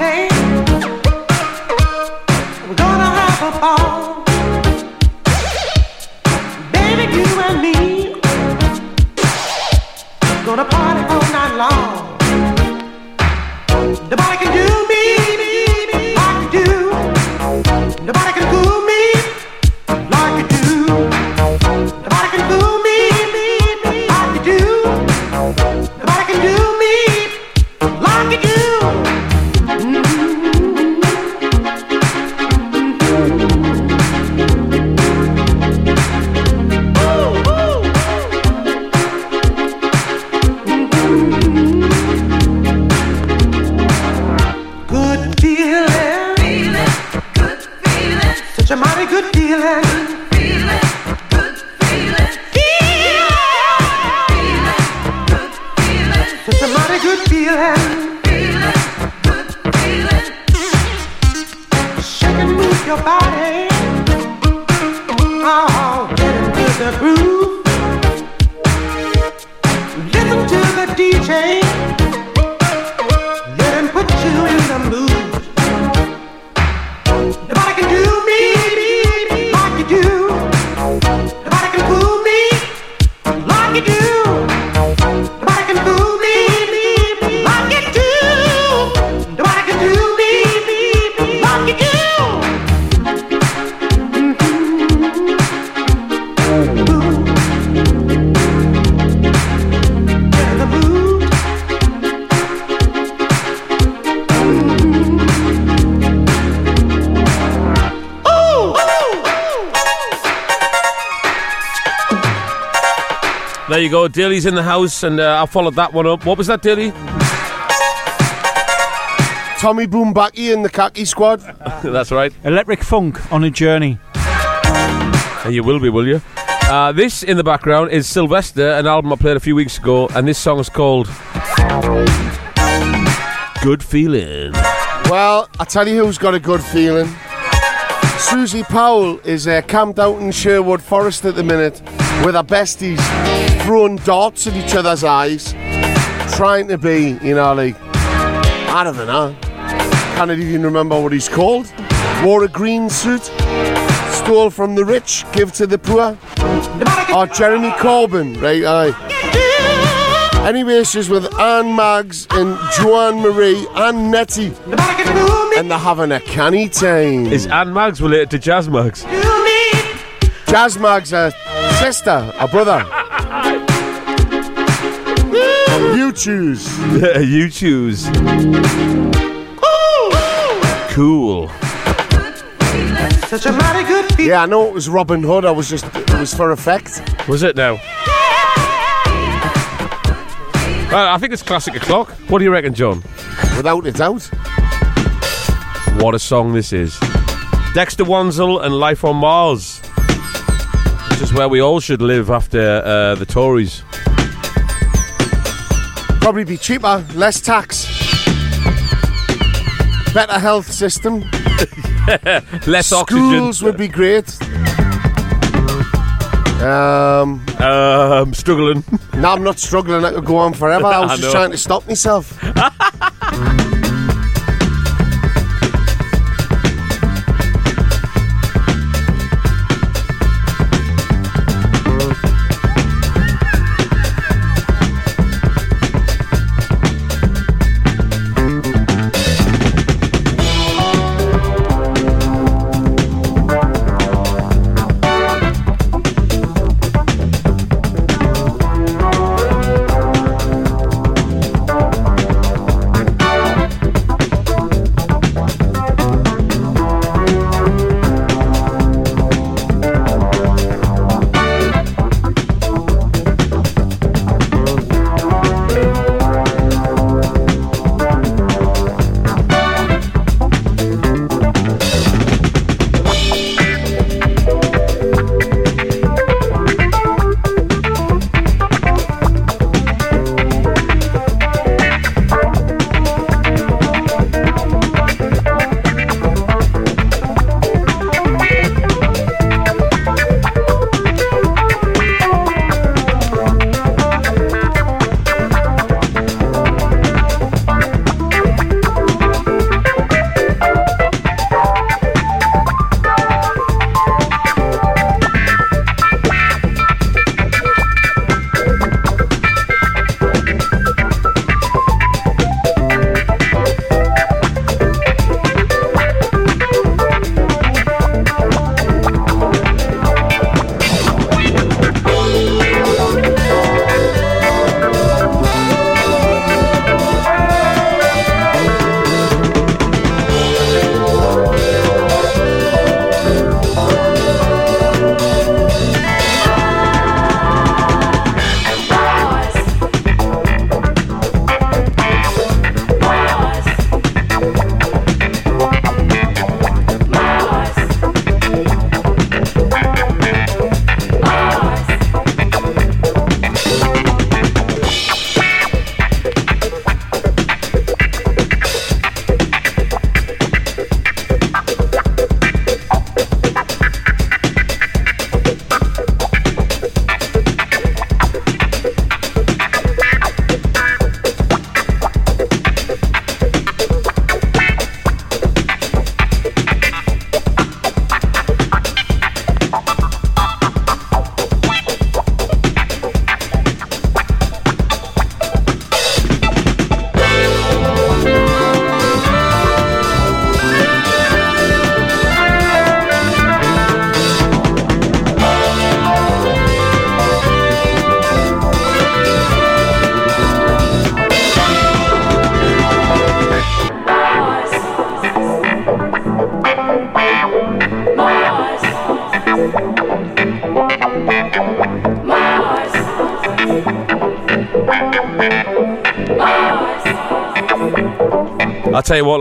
hey. There you go. Daly's in the house, and uh, I followed that one up. What was that, Dilly? Tommy Boombaki and the Khaki Squad. That's right. Electric Funk on a journey. And you will be, will you? Uh, this in the background is Sylvester, an album I played a few weeks ago, and this song is called Good Feeling. Well, I tell you who's got a good feeling. Susie Powell is uh, camped out in Sherwood Forest at the minute with our besties throwing darts at each other's eyes, trying to be, you know, like, I don't know. Can't even remember what he's called. Wore a green suit, stole from the rich, give to the poor. Or Jeremy Corbyn, right? Aye. Anyway, she's with Anne Maggs and Joanne Marie and Nettie. And they're having a canny time. Is Anne Maggs related to Jazz Maggs? Jazz Maggs a sister, a brother. you choose. Yeah, you choose. Cool. Such a mighty good feeling. Yeah, I know it was Robin Hood. I was just, it was for effect. Was it now? Uh, I think it's classic o'clock. What do you reckon, John? Without a doubt. What a song this is. Dexter Wansel and Life on Mars. Is where we all should live after uh, the Tories. Probably be cheaper, less tax, better health system. Less Schools oxygen. would be great. Um, um, struggling. No, I'm not struggling. I could go on forever. I was I just trying to stop myself.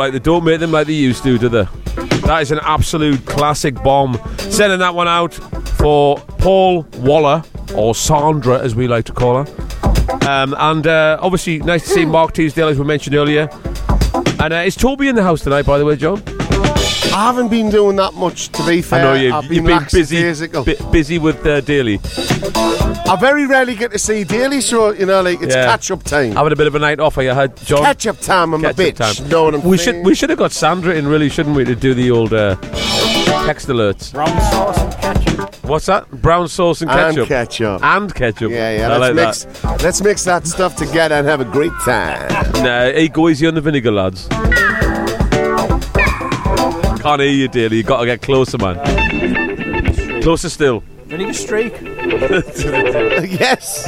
like they don't make them like they used to, do they? That is an absolute classic bomb. Sending that one out for Paul Waller or Sandra, as we like to call her. Um, and uh, obviously, nice to see Mark Teasdale, as we mentioned earlier. And uh, is Toby in the house tonight, by the way, John? I haven't been doing that much, to be fair. I know you, I've you've been busy, busy with uh, Daly. I very rarely get to see Daly, so you know, like it's Yeah. catch up time. Having a bit of a night off, I had John. Catch up time, I'm a Catch-up bitch. time. Know what I'm we saying? should we should have got Sandra in, really, shouldn't we, to do the old uh, text alerts? Brown sauce and ketchup. What's that? Brown sauce and And ketchup. ketchup. And ketchup. Yeah, yeah. I like let's that. mix. Let's mix that stuff together and have a great time. Nah, hey, go easy on the vinegar, lads. Can't hear you, Daly. You got to get closer, man. Closer still. Vinegar streak. yes.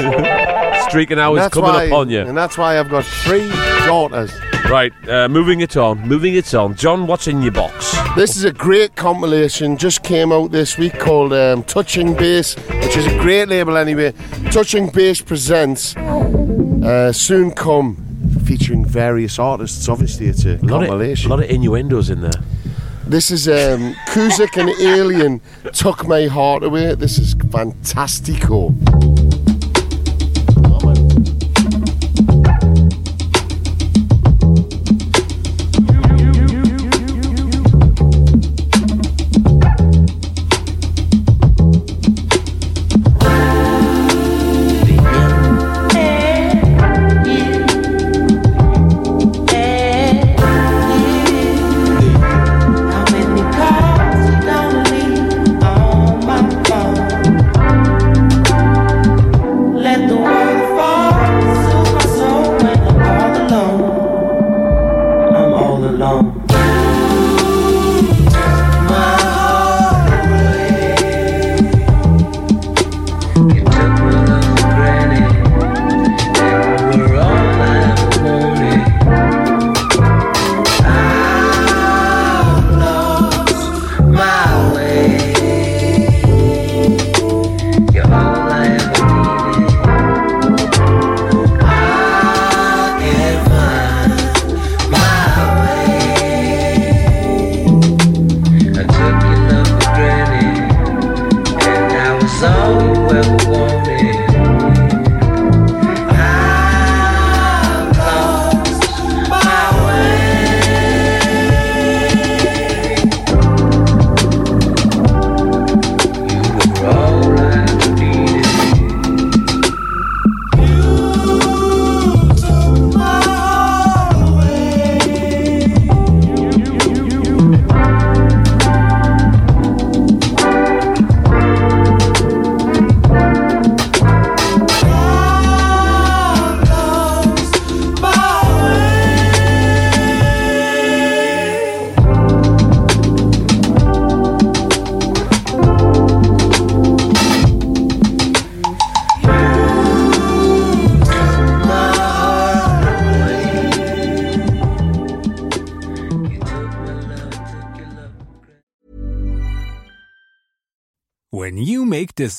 Streaking hours That's coming why, upon you. and that's why I've got three daughters. Right, uh, moving it on. Moving it on. John, what's in your box? This is a great compilation, just came out this week called um, Touching Bass, which is a great label anyway. Touching Bass presents uh, Soon Come, featuring various artists. Obviously, it's a, A lot, of, a lot of innuendos in there. This is um, Kuzik and Alien Took My Heart Away. This is fantastico.